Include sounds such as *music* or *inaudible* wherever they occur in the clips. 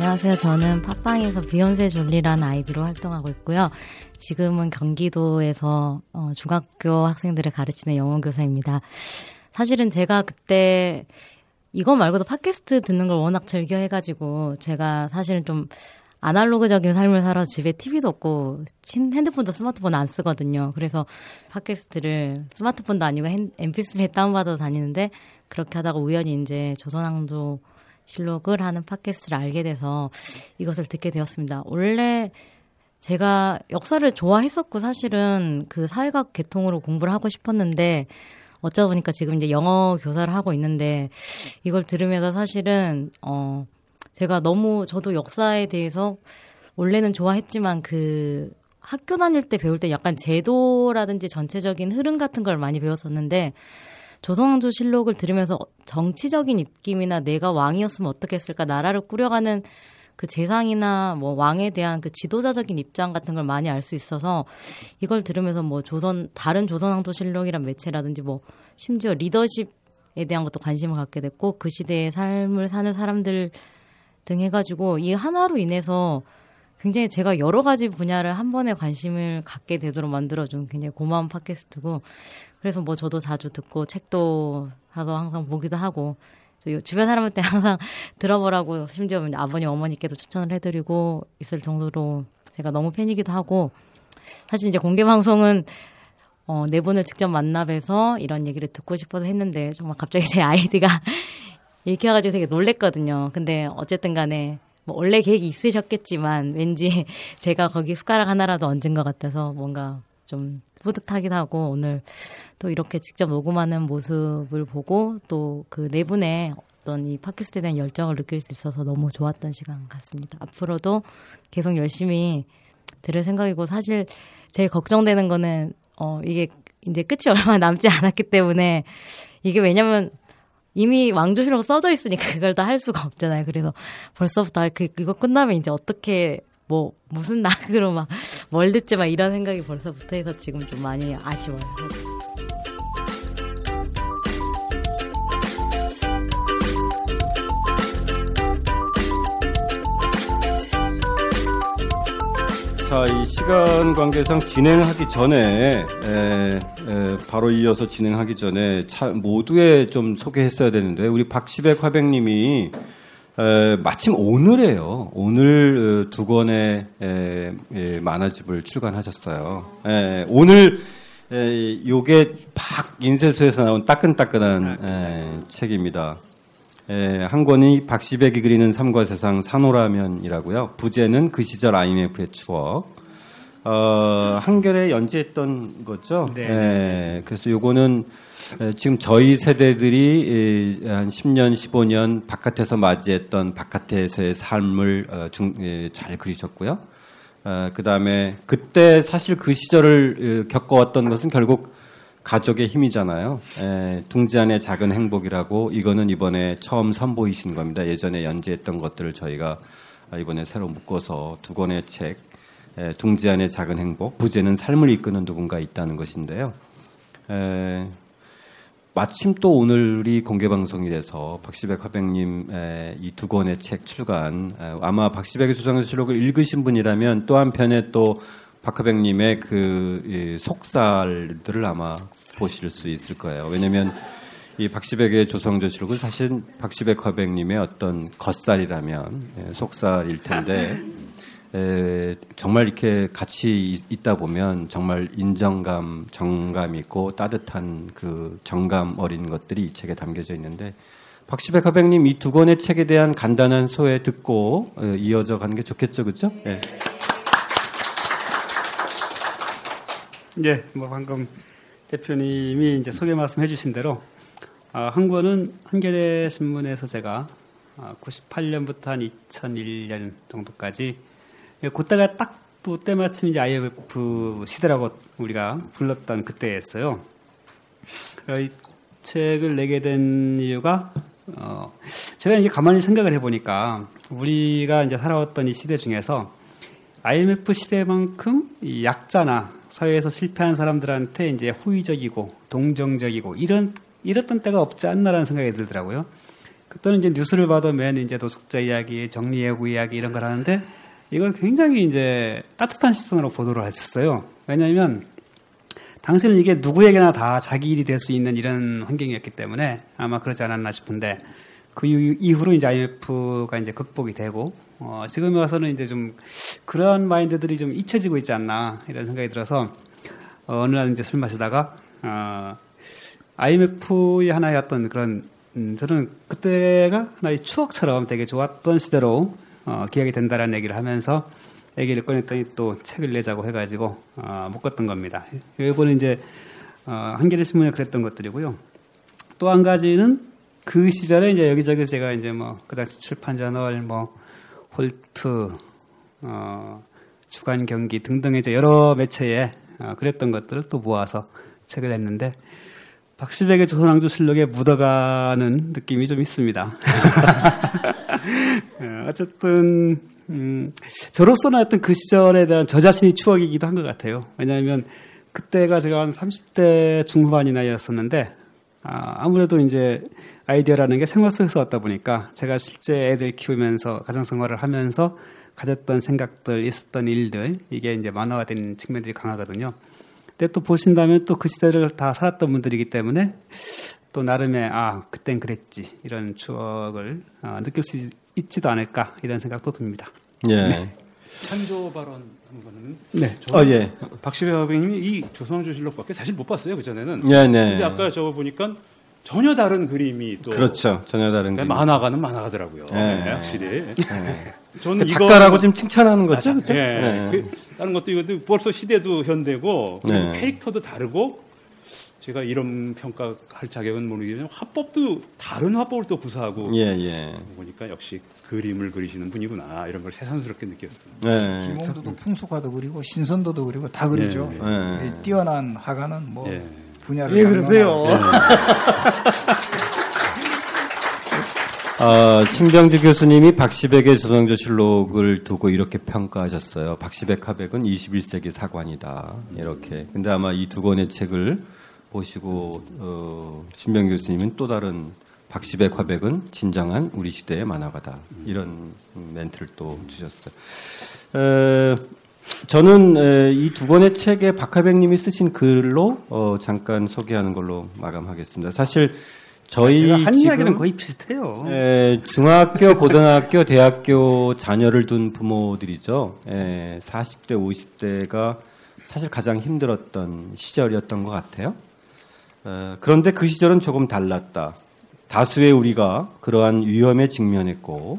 안녕하세요. 저는 팟빵에서 비욘세 졸리라는 아이디로 활동하고 있고요. 지금은 경기도에서 어, 중학교 학생들을 가르치는 영어 교사입니다. 사실은 제가 그때 이거 말고도 팟캐스트 듣는 걸 워낙 즐겨 해가지고 제가 사실은 좀 아날로그적인 삶을 살아 집에 TV도 없고 핸드폰도 스마트폰 안 쓰거든요. 그래서 팟캐스트를 스마트폰도 아니고 MP3에 다운받아서 다니는데 그렇게 하다가 우연히 이제 조선왕조 실록을 하는 팟캐스트를 알게 돼서 이것을 듣게 되었습니다. 원래 제가 역사를 좋아했었고 사실은 그 사회학 계통으로 공부를 하고 싶었는데 어쩌다 보니까 지금 이제 영어 교사를 하고 있는데 이걸 들으면서 사실은 어 제가 너무 저도 역사에 대해서 원래는 좋아했지만 그 학교 다닐 때 배울 때 약간 제도라든지 전체적인 흐름 같은 걸 많이 배웠었는데 조선왕조 실록을 들으면서 정치적인 입김이나 내가 왕이었으면 어떻게 했을까 나라를 꾸려가는 그 재상이나 뭐 왕에 대한 그 지도자적인 입장 같은 걸 많이 알 수 있어서 이걸 들으면서 뭐 조선 다른 조선왕조 실록이란 매체라든지 뭐 심지어 리더십에 대한 것도 관심을 갖게 됐고 그 시대의 삶을 사는 사람들 등 해가지고 이 하나로 인해서 굉장히 제가 여러 가지 분야를 한 번에 관심을 갖게 되도록 만들어준 굉장히 고마운 팟캐스트고 그래서 뭐 저도 자주 듣고 책도 사서 항상 보기도 하고 주변 사람한테 *laughs* 항상 들어보라고 심지어 아버님 어머니께도 추천을 해드리고 있을 정도로 제가 너무 팬이기도 하고 사실 이제 공개 방송은 어, 네 분을 직접 만나 뵈서 이런 얘기를 듣고 싶어서 했는데 정말 갑자기 제 아이디가 *laughs* 읽혀가지고 되게 놀랬거든요. 근데 어쨌든 간에 뭐 원래 계획이 있으셨겠지만 왠지 *laughs* 제가 거기 숟가락 하나라도 얹은 것 같아서 뭔가 좀 뿌듯하기도 하고 오늘 또 이렇게 직접 녹음하는 모습을 보고 또 그 네 분의 어떤 이 팟캐스트에 대한 열정을 느낄 수 있어서 너무 좋았던 시간 같습니다. 앞으로도 계속 열심히 들을 생각이고 사실 제일 걱정되는 거는 어 이게 이제 끝이 얼마 남지 않았기 때문에 이게 왜냐면 이미 왕조시라고 써져 있으니까 그걸 다 할 수가 없잖아요. 그래서 벌써부터 그 이거 끝나면 이제 어떻게 뭐 무슨 *laughs* 낙으로 막뭘 듣지 막 이런 생각이 벌써부터 해서 지금 좀 많이 아쉬워요. 사실. 자, 이 시간 관계상 진행하기 전에 에, 에, 바로 이어서 진행하기 전에 차, 모두에 좀 소개했어야 되는데 우리 박시백 화백님이 에, 마침 오늘에요. 오늘 어, 두 권의 에, 에, 만화집을 출간하셨어요. 에, 오늘 에, 요게 박 인쇄소에서 나온 따끈따끈한 에, 책입니다. 에, 한 권이 박시백이 그리는 삶과 세상 산호라면이라고요. 부제는 그 시절 IMF의 추억. 어, 한결에 연재했던 거죠. 네. 에, 그래서 요거는 지금 저희 세대들이 한 10년, 15년 바깥에서 맞이했던 바깥에서의 삶을 어, 잘 그리셨고요. 어, 그 다음에 그때 사실 그 시절을 겪어왔던 것은 결국 가족의 힘이잖아요. 에, 둥지 안의 작은 행복이라고 이거는 이번에 처음 선보이신 겁니다. 예전에 연재했던 것들을 저희가 이번에 새로 묶어서 두 권의 책, 에, 둥지 안의 작은 행복, 부제는 삶을 이끄는 누군가 있다는 것인데요. 에, 마침 또 오늘이 공개 방송이 돼서 박시백 화백님 이 두 권의 책 출간 아마 박시백의 수상실록을 읽으신 분이라면 또 한편에 또 박하백님의 그 속살들을 아마 보실 수 있을 거예요. 왜냐하면 이 박시백의 조성조실록은 사실 박시백 화백님의 어떤 겉살이라면 예, 속살일 텐데 에, 정말 이렇게 같이 있다 보면 정말 인정감, 정감 있고 따뜻한 그 정감 어린 것들이 이 책에 담겨져 있는데 박시백 화백님 이 두 권의 책에 대한 간단한 소회 듣고 어, 이어져 가는 게 좋겠죠, 그렇죠? 네. 예, 뭐 방금 대표님이 이제 소개 말씀해 주신 대로 아, 한 권은 한겨레 신문에서 제가 98년부터 아, 한 2001년 정도까지 예, 그때가 딱 또 때마침 이제 IMF 시대라고 우리가 불렀던 그때였어요. 어, 이 책을 내게 된 이유가 어, 제가 이제 가만히 생각을 해보니까 우리가 이제 살아왔던 이 시대 중에서 IMF 시대만큼 이 약자나 사회에서 실패한 사람들한테 이제 호의적이고 동정적이고 이런 이랬던 때가 없지 않나라는 생각이 들더라고요. 그때는 이제 뉴스를 봐도 맨 이제 노숙자 이야기, 정리해고 이야기 이런 걸 하는데 이걸 굉장히 이제 따뜻한 시선으로 보도를 했었어요. 왜냐하면 당시는 이게 누구에게나 다 자기 일이 될 수 있는 이런 환경이었기 때문에 아마 그러지 않았나 싶은데 그 이후로 이제 IMF가 이제 극복이 되고 어, 지금 와서는 이제 좀 그런 마인드들이 좀 잊혀지고 있지 않나 이런 생각이 들어서 어, 어느 날 이제 술 마시다가 어, IMF의 하나의 어떤 그런 음, 저는 그때가 하나의 추억처럼 되게 좋았던 시대로 어, 기억이 된다라는 얘기를 하면서 얘기를 꺼냈더니 또 책을 내자고 해가지고 어, 묶었던 겁니다. 이거는 이제 어, 한겨레 신문에 그랬던 것들이고요. 또 한 가지는 그 시절에 이제 여기저기 제가 이제 뭐 그 당시 출판 저널 뭐 홀트 어, 주간 경기 등등의 여러 매체에 어, 그랬던 것들을 또 모아서 책을 냈는데 박시백의 조선왕조 실록에 묻어가는 느낌이 좀 있습니다. *laughs* 어, 어쨌든 음, 저로서는 하여튼 그 시절에 대한 저 자신이 추억이기도 한 것 같아요. 왜냐하면 그때가 제가 한 30대 중후반이 나이였었는데 아, 아무래도 이제 아이디어라는 게 생활 속에서 왔다 보니까 제가 실제 애들 키우면서 가정 생활을 하면서 가졌던 생각들, 있었던 일들 이게 이제 만화화된 측면들이 강하거든요. 근데 또 보신다면 또 그 시대를 다 살았던 분들이기 때문에 또 나름의 아 그땐 그랬지 이런 추억을 어, 느낄 수 있지도 않을까 이런 생각도 듭니다. 예. 네. 찬조 발언 한 거는 네. 어, 예. 박시배 화백님이 이 조선왕조 실록밖에 사실 못 봤어요 그 전에는. 예, 네. 근데 아까 저거 보니까 전혀 다른 그림이 또 그렇죠. 전혀 다른 그러니까 만화가는 만화가더라고요. 네. 네, 확실히. 네. *laughs* 저는 작가라고 지금 칭찬하는 거죠. 그렇죠? 네. 그, 다른 것도 이것도 벌써 시대도 현대고 네. 캐릭터도 다르고 제가 이런 평가할 자격은 모르겠지만 화법도 다른 화법을 또 구사하고 예, 예. 보니까 역시 그림을 그리시는 분이구나 이런 걸 새삼스럽게 느꼈어요. 네. 김홍도도 풍속화도 그리고 신선도도 그리고 다 그리죠. 네. 네. 뛰어난 화가는 뭐 예. 분야를 예, 그러세요. 네. 어, 신병주 교수님이 박시백의 조선조실록을 두고 이렇게 평가하셨어요. 박시백 화백은 21세기 사관이다. 이렇게. 근데 아마 이 두 권의 책을 보시고 어, 신병 교수님은 또 다른 박시백 화백은 진정한 우리 시대의 만화가다. 이런 멘트를 또 주셨어요. 에, 저는 이 두 권의 책에 박하백님이 쓰신 글로 어, 잠깐 소개하는 걸로 마감하겠습니다. 사실 저희 한 이야기는 거의 비슷해요. 에, 중학교, 고등학교, *laughs* 대학교 자녀를 둔 부모들이죠. 에, 40대, 50대가 사실 가장 힘들었던 시절이었던 것 같아요. 에, 그런데 그 시절은 조금 달랐다. 다수의 우리가 그러한 위험에 직면했고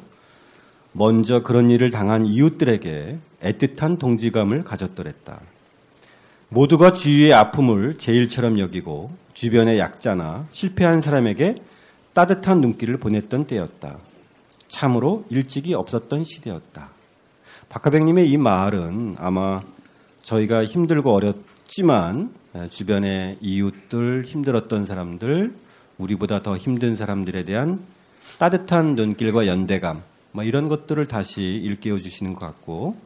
먼저 그런 일을 당한 이웃들에게 애틋한 동지감을 가졌더랬다. 모두가 주위의 아픔을 제일처럼 여기고 주변의 약자나 실패한 사람에게 따뜻한 눈길을 보냈던 때였다. 참으로 일찍이 없었던 시대였다. 박하백님의 이 말은 아마 저희가 힘들고 어렵지만 주변의 이웃들, 힘들었던 사람들, 우리보다 더 힘든 사람들에 대한 따뜻한 눈길과 연대감, 뭐 이런 것들을 다시 일깨워 주시는 것 같고,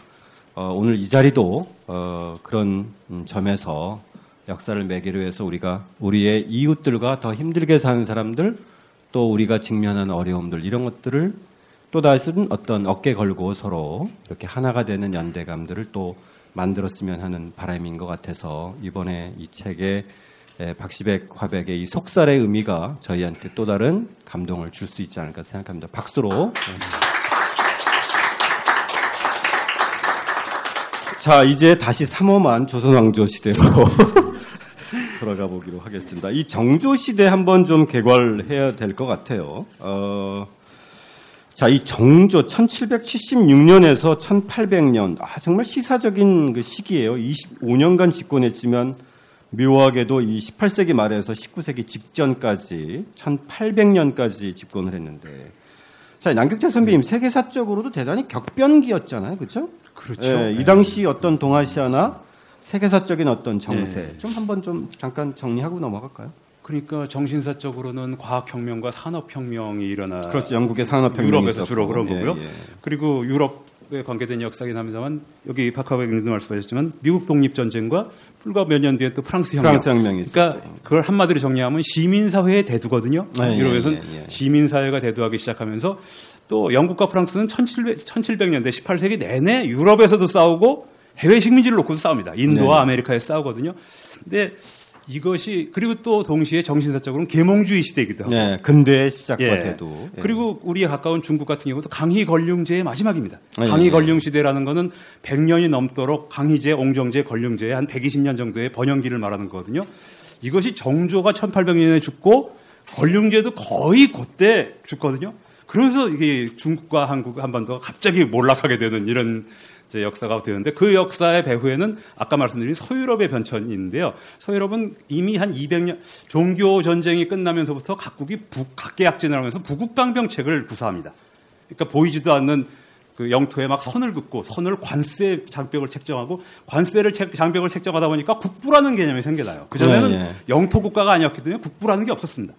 어, 오늘 이 자리도 어, 그런 점에서 역사를 매개로 해서 우리가 우리의 이웃들과 더 힘들게 사는 사람들 또 우리가 직면하는 어려움들 이런 것들을 또 다시는 어떤 어깨 걸고 서로 이렇게 하나가 되는 연대감들을 또 만들었으면 하는 바람인 것 같아서 이번에 이 책에 박시백 화백의 이 속살의 의미가 저희한테 또 다른 감동을 줄 수 있지 않을까 생각합니다. 박수로. 자, 이제 다시 삼엄한 조선왕조 시대로 *laughs* 돌아가 보기로 하겠습니다. 이 정조 시대 한번 좀 개괄해야 될 것 같아요. 어, 자, 이 정조 1776년에서 1800년, 아, 정말 시사적인 그 시기예요. 25년간 집권했지만 묘하게도 이 18세기 말에서 19세기 직전까지 1800년까지 집권을 했는데 자, 남경태 선배님 세계사적으로도 대단히 격변기였잖아요. 그렇죠? 그렇죠. 예, 이 당시 어떤 동아시아나 세계사적인 어떤 정세 네. 좀 한번 좀 잠깐 정리하고 넘어갈까요? 그러니까 정신사적으로는 과학혁명과 산업혁명이 일어나 그렇죠. 영국의 산업혁명이 유럽에서 주로 그런 거고요. 예, 예. 그리고 유럽 에 관계된 역사긴 합니다만 여기 박하백님도 말씀하셨지만 미국 독립 전쟁과 불과 몇 년 뒤에 또 프랑스 혁명. 프랑스 혁명이 그러니까 그걸 한마디로 정리하면 시민 사회의 대두거든요. 네, 유럽에서는 예, 예, 예. 시민 사회가 대두하기 시작하면서 또 영국과 프랑스는 1700, 1700년대 18세기 내내 유럽에서도 싸우고 해외 식민지를 놓고도 싸웁니다. 인도와 네. 아메리카에 싸우거든요. 근데 이것이 그리고 또 동시에 정신사적으로는 계몽주의 시대이기도 하고. 네, 근대의 시작과 예. 대도. 예. 그리고 우리에 가까운 중국 같은 경우도 강희 권륭제의 마지막입니다. 네. 강희 권륭 시대라는 것은 100년이 넘도록 강희제, 옹정제, 권륭제 한 120년 정도의 번영기를 말하는 거거든요. 이것이 정조가 1800년에 죽고 권륭제도 거의 그때 죽거든요. 그러면서 이게 중국과 한국 한반도가 갑자기 몰락하게 되는 이런 제 역사가 되는데 그 역사의 배후에는 아까 말씀드린 서유럽의 변천이 있는데요. 서유럽은 이미 한 200년 종교 전쟁이 끝나면서부터 각국이 북, 각계약진을 하면서 부국강병책을 구사합니다. 그러니까 보이지도 않는 그 영토에 막 선을 긋고 선을 관세 장벽을 책정하고 관세를 책, 장벽을 책정하다 보니까 국부라는 개념이 생겨나요. 그전에는 네, 네. 영토 국가가 아니었기 때문에 국부라는 게 없었습니다.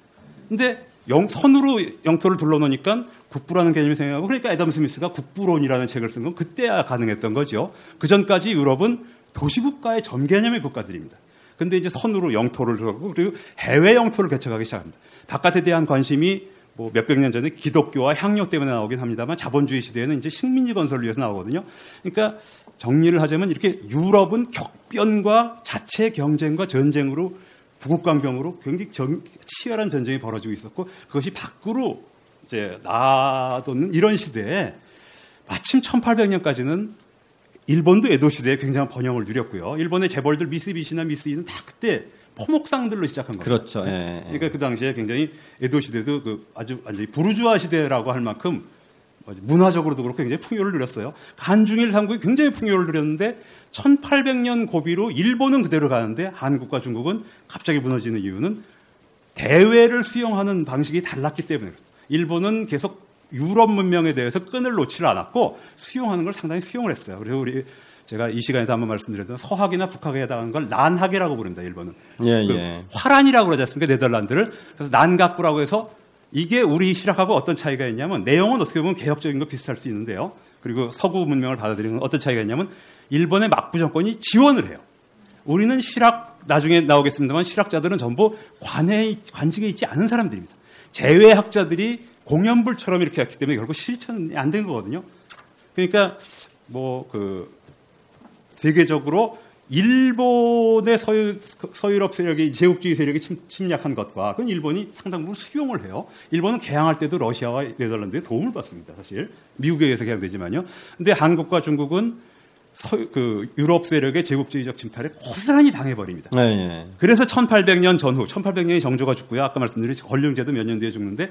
근데 영, 선으로 영토를 둘러놓으니까 국부라는 개념이 생겨나고 그러니까 에덤 스미스가 국부론이라는 책을 쓴 건 그때야 가능했던 거죠. 그 전까지 유럽은 도시국가의 전 개념의 국가들입니다. 근데 이제 선으로 영토를 두고 그리고 해외 영토를 개척하기 시작합니다. 바깥에 대한 관심이 뭐 몇백 년 전에 기독교와 향료 때문에 나오긴 합니다만 자본주의 시대에는 이제 식민지 건설을 위해서 나오거든요. 그러니까 정리를 하자면 이렇게 유럽은 격변과 자체 경쟁과 전쟁으로 부국강경으로 굉장히 전, 치열한 전쟁이 벌어지고 있었고 그것이 밖으로 이제 놔뒀는 이런 시대에 마침 1800년까지는 일본도 에도 시대에 굉장한 번영을 누렸고요. 일본의 재벌들 미쓰비시나 미쓰이는 다 그때 포목상들로 시작한 거죠. 그렇죠. 예, 예. 그러니까 그 당시에 굉장히 에도 시대도 그 아주 완전히 부르주아 시대라고 할 만큼 문화적으로도 그렇고 굉장히 풍요를 누렸어요. 한중일 삼국이 굉장히 풍요를 누렸는데 1800년 고비로 일본은 그대로 가는데 한국과 중국은 갑자기 무너지는 이유는 대외를 수용하는 방식이 달랐기 때문에 일본은 계속 유럽 문명에 대해서 끈을 놓지를 않았고 수용하는 걸 상당히 수용을 했어요. 그래서 우리 제가 이 시간에도 한번 말씀드렸던 서학이나 북학에 해당하는 걸 난학이라고 부릅니다. 일본은. 예, 그 예. 화란이라고 그러지 않습니까? 네덜란드를. 그래서 난각구라고 해서 이게 우리 실학하고 어떤 차이가 있냐면 내용은 어떻게 보면 개혁적인 거 비슷할 수 있는데요. 그리고 서구 문명을 받아들이는 어떤 차이가 있냐면 일본의 막부 정권이 지원을 해요. 우리는 실학 나중에 나오겠습니다만 실학자들은 전부 관에 관직에 있지 않은 사람들입니다. 재외학자들이 공연불처럼 이렇게 했기 때문에 결국 실천이 안 된 거거든요. 그러니까 뭐 그 세계적으로 일본의 서유, 서유럽 세력이 제국주의 세력이 침, 략한 것과 그건 일본이 상당 부분 수용을 해요. 일본은 개항할 때도 러시아와 네덜란드의 도움을 받습니다. 사실 미국에 의해서 개항되지만요. 근데 한국과 중국은 서, 그 유럽 세력의 제국주의적 침탈에 고스란히 당해버립니다. 네, 네. 그래서 1800년 전후, 1800년이 정조가 죽고요. 아까 말씀드린 권룡제도 몇 년 뒤에 죽는데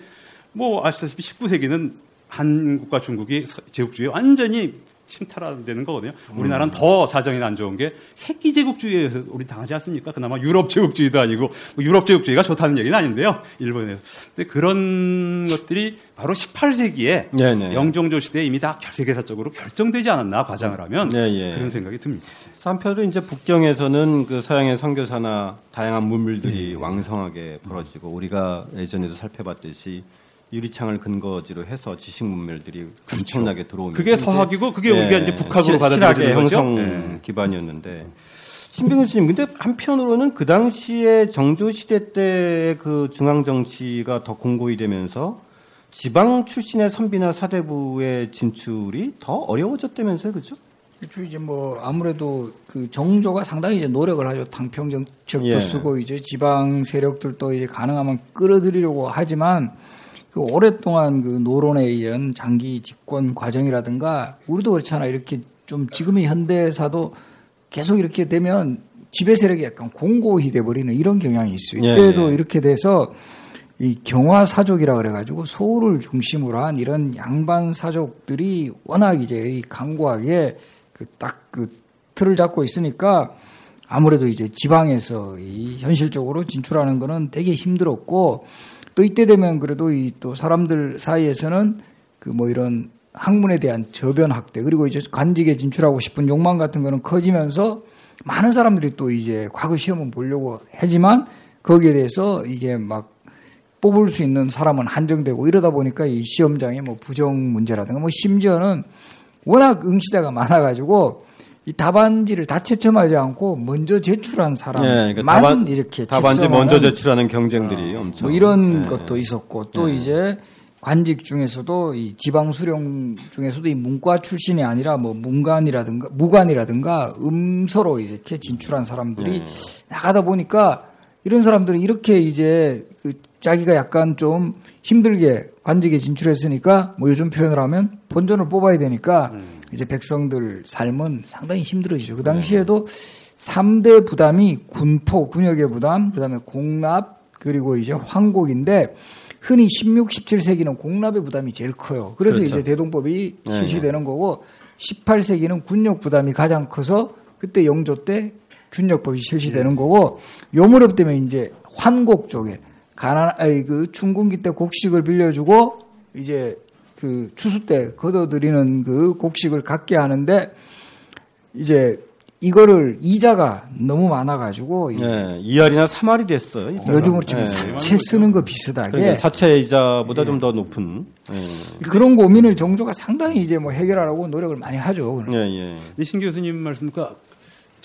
뭐 아시다시피 19세기는 한국과 중국이 제국주의 완전히 침탈되는 거거든요. 우리나라는 더 사정이 안 좋은 게 새끼 제국주의에 서 우리 당하지 않습니까? 그나마 유럽 제국주의도 아니고 뭐 유럽 제국주의가 좋다는 얘기는 아닌데요. 일본에서. 근데 그런 것들이 바로 18세기에 네네. 영종조 시대에 이미 다 세계사적으로 결정되지 않았나 과장을 하면 네네. 그런 생각이 듭니다. 한편으로 이제 북경에서는 그 서양의 선교사나 다양한 문물들이 음. 왕성하게 벌어지고 우리가 예전에도 살펴봤듯이 유리창을 근거지로 해서 지식 문물들이 그렇죠. 엄청나게 들어오면 그게 서학이고 그게 네. 우리가 이제 북학으로 받아들여지는 형성 네. 기반이었는데 신병 교수님 근데 한편으로는 그 당시에 정조 시대 때 그 중앙 정치가 더 공고히 되면서 지방 출신의 선비나 사대부의 진출이 더 어려워졌다면서요, 그렇죠? 그렇죠. 이제 뭐 아무래도 그 정조가 상당히 이제 노력을 하죠. 당평 정책도 예. 쓰고 이제 지방 세력들도 이제 가능하면 끌어들이려고 하지만 그 오랫동안 그 노론에 의한 장기 집권 과정이라든가 우리도 그렇잖아. 이렇게 좀 지금의 현대사도 계속 이렇게 되면 지배 세력이 약간 공고히 돼버리는 이런 경향이 있어요. 예, 이때도 예, 예. 이렇게 돼서 이 경화사족이라 그래가지고 소울을 중심으로 한 이런 양반 사족들이 워낙 이제 강고하게 그 딱그 그 틀을 잡고 있으니까 아무래도 이제 지방에서 이 현실적으로 진출하는 거는 되게 힘들었고 또 이때 되면 그래도 이 또 사람들 사이에서는 그 뭐 이런 학문에 대한 저변 학대 그리고 이제 관직에 진출하고 싶은 욕망 같은 거는 커지면서 많은 사람들이 또 이제 과거 시험은 보려고 하지만 거기에 대해서 이게 막 뽑을 수 있는 사람은 한정되고 이러다 보니까 이 시험장에 뭐 부정 문제라든가 뭐 심지어는 워낙 응시자가 많아가지고 이 답안지를 다 채점하지 않고 먼저 제출한 사람만 예, 그러니까 답안, 이렇게 답안지 먼저 제출하는 경쟁들이 엄청. 뭐 이런 예. 것도 있었고 또 이제 관직 중에서도 이 지방 수령 중에서도 이 문과 출신이 아니라 뭐 문관이라든가 무관이라든가 음서로 이렇게 진출한 사람들이 나가다 보니까 이런 사람들은 이렇게 이제 그 자기가 약간 좀 힘들게 관직에 진출했으니까 뭐 요즘 표현을 하면 본전을 뽑아야 되니까 이제 백성들 삶은 상당히 힘들어지죠. 그 당시에도 삼대 부담이 군포, 군역의 부담, 그 다음에 공납, 그리고 이제 황곡인데 흔히 16, 17세기는 공납의 부담이 제일 커요. 그래서 그렇죠. 이제 대동법이 네, 실시되는 거고 18세기는 군역 부담이 가장 커서 그때 영조 때 군역법이 실시되는 거고 요 무렵 때문에 이제 환곡 쪽에 가난 아니 그 춘군기 때 곡식을 빌려주고 이제 그 추수 때 걷어들이는 그 곡식을 갖게 하는데 이제 이거를 이자가 너무 많아가지고 예, 2알이나 3알이 됐어요. 이자가. 요즘으로 지금 예. 사채 쓰는 거 비슷하게 그러니까 사채 이자보다 좀더 높은. 예. 그런 고민을 정조가 상당히 이제 뭐 해결하라고 노력을 많이 하죠. 예, 예. 근데 신 교수님 말씀과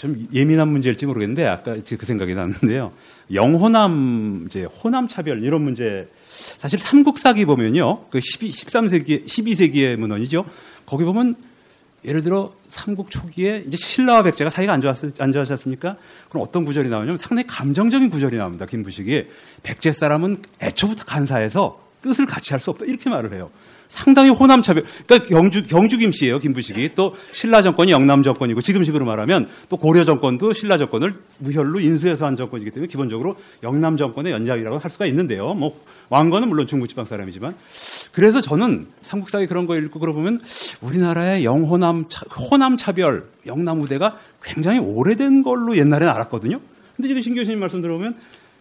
좀 예민한 문제일지 모르겠는데 아까 그 생각이 났는데요. 영호남 이제 호남 차별 이런 문제 사실 삼국사기 보면요. 그 12, 13세기 12세기의 문헌이죠. 거기 보면 예를 들어 삼국 초기에 이제 신라와 백제가 사이가 안 좋았 안 좋았습니까? 그럼 어떤 구절이 나오냐면 상당히 감정적인 구절이 나옵니다. 김부식이 백제 사람은 애초부터 간사해서 뜻을 같이 할 수 없다 이렇게 말을 해요. 상당히 호남 차별. 그러니까 경주 경주 김씨예요 김부식이 또 신라 정권이 영남 정권이고 지금식으로 말하면 또 고려 정권도 신라 정권을 무혈로 인수해서 한 정권이기 때문에 기본적으로 영남 정권의 연장이라고 할 수가 있는데요. 뭐 왕건은 물론 중부지방 사람이지만 그래서 저는 삼국사에 그런 거 읽고 그러보면 우리나라의 영호남 차, 호남 차별 영남 우대가 굉장히 오래된 걸로 옛날에는 알았거든요. 근데 지금 신 교수님 말씀 들어보면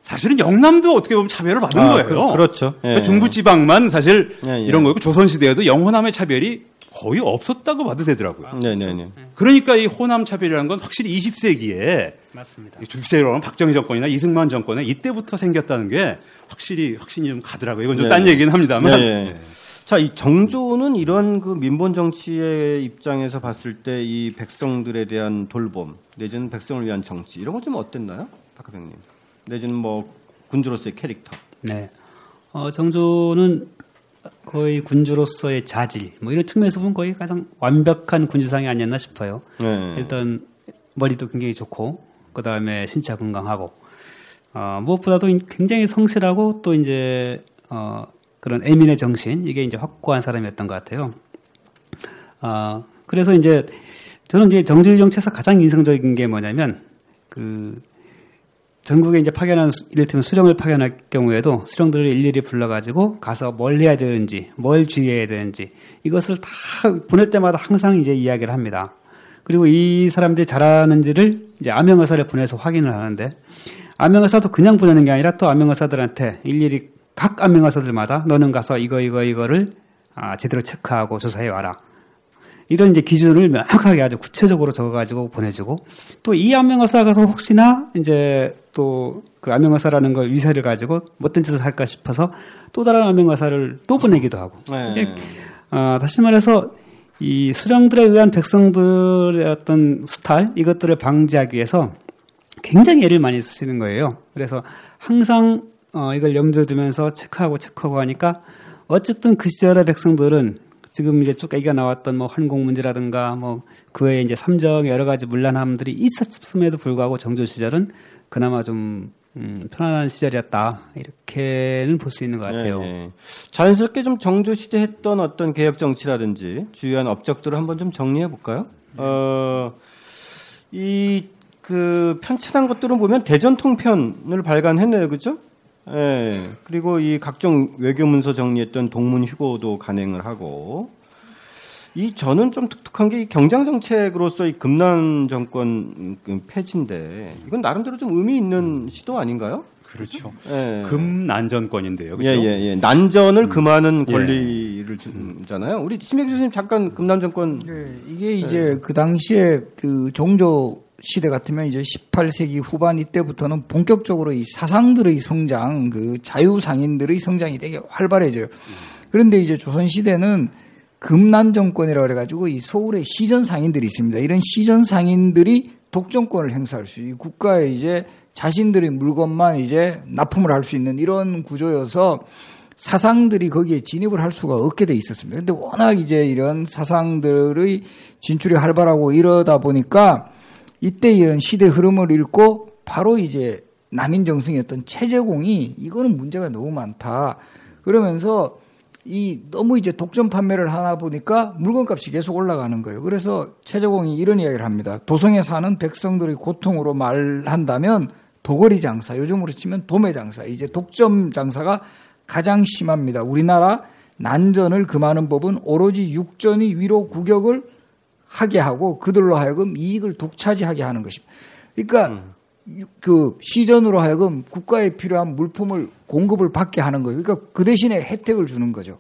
사실은 영남도 어떻게 보면 차별을 받은 아, 거예요. 그- 그렇죠. 예. 그러니까 중부지방만 사실 예, 예. 이런 거고 조선시대에도 영호남의 차별이 거의 없었다고 봐도 되더라고요. 네, 네, 네. 그러니까 이 호남 차별이라는 건 확실히 20세기에 맞습니다. 주세로는 박정희 정권이나 이승만 정권에 이때부터 생겼다는 게 확실히 확신이 좀 가더라고요. 이건 좀 네. 딴 얘기는 합니다만. 네, 네. 자, 이 정조는 이런 그 민본 정치의 입장에서 봤을 때 이 백성들에 대한 돌봄, 내지는 백성을 위한 정치 이런 거좀 어땠나요, 박하병님? 내지는 뭐 군주로서의 캐릭터. 네. 어, 정조는 거의 군주로서의 자질, 뭐 이런 측면에서 보면 거의 가장 완벽한 군주상이 아니었나 싶어요. 네. 일단 머리도 굉장히 좋고, 그 다음에 신체 건강하고, 어, 무엇보다도 굉장히 성실하고 또 이제 어, 그런 애민의 정신 이게 이제 확고한 사람이었던 것 같아요. 어, 그래서 이제 저는 이제 정조의 정치에서 가장 인상적인 게 뭐냐면 그 전국에 이제 파견한 수- 이를테면 수령을 파견할 경우에도 수령들을 일일이 불러가지고 가서 뭘 해야 되는지, 뭘 주의해야 되는지 이것을 다 보낼 때마다 항상 이제 이야기를 합니다. 그리고 이 사람들이 잘하는지를 이제 암행의사를 보내서 확인을 하는데 암행의사도 그냥 보내는 게 아니라 또 암행의사들한테 일일이 각 암행의사들마다 너는 가서 이거 이거 이거를 아, 제대로 체크하고 조사해 와라. 이런 이제 기준을 명확하게 아주 구체적으로 적어가지고 보내주고 또이 안면가사 가서 혹시나 이제 또그 안면가사라는 걸 위세를 가지고 못된 짓을 할까 싶어서 또 다른 안면가사를 또 보내기도 하고 네. 어, 다시 말해서 이 수령들에 의한 백성들의 어떤 수탈 이것들을 방지하기 위해서 굉장히 애를 많이 쓰시는 거예요. 그래서 항상 어, 이걸 염두에 두면서 체크하고 체크하고 하니까 어쨌든 그 시절의 백성들은 지금 이제 쭉 얘기가 나왔던 뭐 환공 문제라든가 뭐 그외에 이제 삼정의 여러 가지 문란함들이 있었음에도 불구하고 정조 시절은 그나마 좀 음, 편안한 시절이었다 이렇게는 볼 수 있는 것 같아요. 예, 예. 자연스럽게 좀 정조 시대 했던 어떤 개혁 정치라든지 주요한 업적들을 한번 좀 정리해 볼까요? 어, 이 그 편찬한 것들은 보면 대전 통편을 발간했네요, 그죠? 예. 그리고 이 각종 외교 문서 정리했던 동문 휴고도 간행을 하고 이 저는 좀 독특한 게이 경장 정책으로서 이 금난 정권 그 폐지인데 이건 나름대로 좀 의미 있는 시도 아닌가요? 그렇죠. 예. 금난전권인데요. 그렇죠? 예, 예, 예. 난전을 음. 금하는 예. 권리를 주잖아요. 우리 심혜교 교수님 잠깐 금난 정권 네, 이게 이제 그 당시에 그 종조 시대 같으면 이제 18세기 후반 이때부터는 본격적으로 이 사상들의 성장, 그 자유상인들의 성장이 되게 활발해져요. 그런데 이제 조선 시대는 금난 정권이라고 그래가지고 이 서울에 시전 상인들이 있습니다. 이런 시전 상인들이 독점권을 행사할 수, 이 국가에 이제 자신들의 물건만 이제 납품을 할 수 있는 이런 구조여서 사상들이 거기에 진입을 할 수가 없게 돼 있었습니다. 근데 워낙 이제 이런 사상들의 진출이 활발하고 이러다 보니까 이때 이런 시대 흐름을 읽고 바로 이제 남인 정승이었던 체제공이 이거는 문제가 너무 많다. 그러면서 이 너무 이제 독점 판매를 하나 보니까 물건값이 계속 올라가는 거예요. 그래서 최저공이 이런 이야기를 합니다. 도성에 사는 백성들의 고통으로 말한다면 도거리 장사, 요즘으로 치면 도매 장사, 이제 독점 장사가 가장 심합니다. 우리나라 난전을 금하는 법은 오로지 육전이 위로 구격을 하게 하고 그들로 하여금 이익을 독차지하게 하는 것입니다. 그러니까 음. 그 시전으로 하여금 국가에 필요한 물품을 공급을 받게 하는 거예요. 그러니까 그 대신에 혜택을 주는 거죠.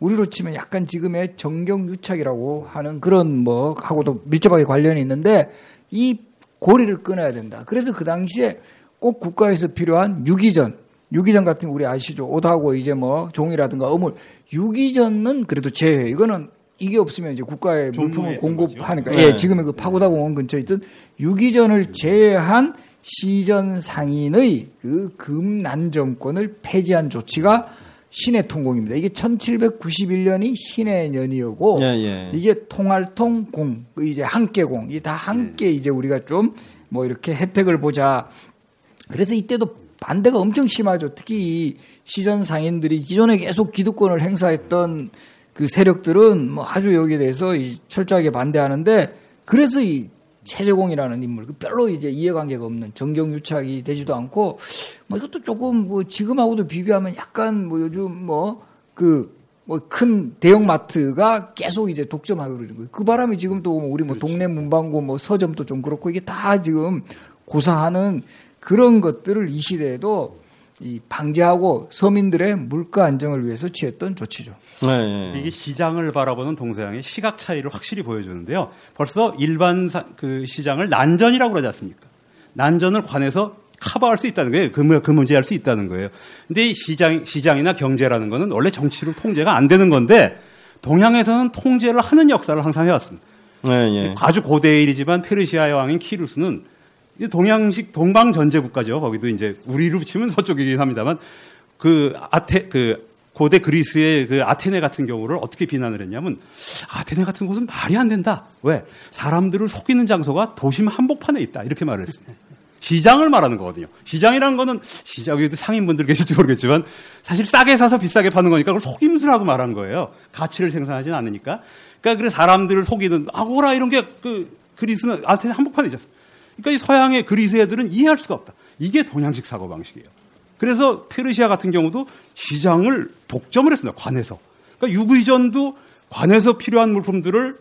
우리로 치면 약간 지금의 정경유착이라고 하는 그런 뭐 하고도 밀접하게 관련이 있는데 이 고리를 끊어야 된다. 그래서 그 당시에 꼭 국가에서 필요한 유기전, 유기전 같은 거 우리 아시죠? 옷하고 이제 뭐 종이라든가 어물. 유기전은 그래도 제외. 이거는 이게 없으면 이제 국가에 물품을 공급하니까. 네. 예, 지금의 그 파고다 공원 근처에 있던 유기전을 제외한 시전 상인의 그 금난 정권을 폐지한 조치가 신의 통공입니다. 이게 1791년이 신의 년이었고 예, 예. 이게 통할통 공, 그 이제 함께공, 이게 다 함께 예. 이제 우리가 좀 뭐 이렇게 혜택을 보자. 그래서 이때도 반대가 엄청 심하죠. 특히 시전 상인들이 기존에 계속 기득권을 행사했던 그 세력들은 뭐 아주 여기에 대해서 철저하게 반대하는데 그래서 이 최재공이라는 인물, 그 별로 이제 이해관계가 없는 정경유착이 되지도 않고, 뭐 이것도 조금 뭐 지금하고도 비교하면 약간 뭐 요즘 뭐 그 뭐 큰 대형마트가 계속 이제 독점하고 그러는 거예요. 그 바람에 지금 또 우리 뭐 그렇죠. 동네 문방구 뭐 서점도 좀 그렇고 이게 다 지금 고사하는 그런 것들을 이 시대에도 이 방지하고 서민들의 물가 안정을 위해서 취했던 조치죠. 네, 네. 이게 시장을 바라보는 동서양의 시각 차이를 확실히 보여주는데요. 벌써 일반 사, 그 시장을 난전이라고 그러지 않습니까? 난전을 관해서 커버할 수 있다는 거예요. 그, 그 문제할 수 있다는 거예요. 근데 시장, 시장이나 경제라는 거는 원래 정치로 통제가 안 되는 건데 동양에서는 통제를 하는 역사를 항상 해왔습니다. 네, 네. 아주 고대의 일이지만 페르시아의 왕인 키루스는 동양식 동방 전제 국가죠. 거기도 이제 우리로 치면 서쪽이긴 합니다만 그 아테 그 고대 그리스의 그 아테네 같은 경우를 어떻게 비난을 했냐면 아테네 같은 곳은 말이 안 된다. 왜? 사람들을 속이는 장소가 도심 한복판에 있다. 이렇게 말을 했습니다. 시장을 말하는 거거든요. 시장이라는 거는 시장에도 상인분들 계실지 모르겠지만 사실 싸게 사서 비싸게 파는 거니까 그걸 속임수라고 말한 거예요. 가치를 생산하지는 않으니까. 그러니까 그래 사람들을 속이는 아고라 이런 게 그 그리스는 아테네 한복판에 있었어. 그러니까 이 서양의 그리스 애들은 이해할 수가 없다. 이게 동양식 사고 방식이에요. 그래서 페르시아 같은 경우도 시장을 독점을 했습니다. 관에서. 그러니까 유기전도 관에서 필요한 물품들을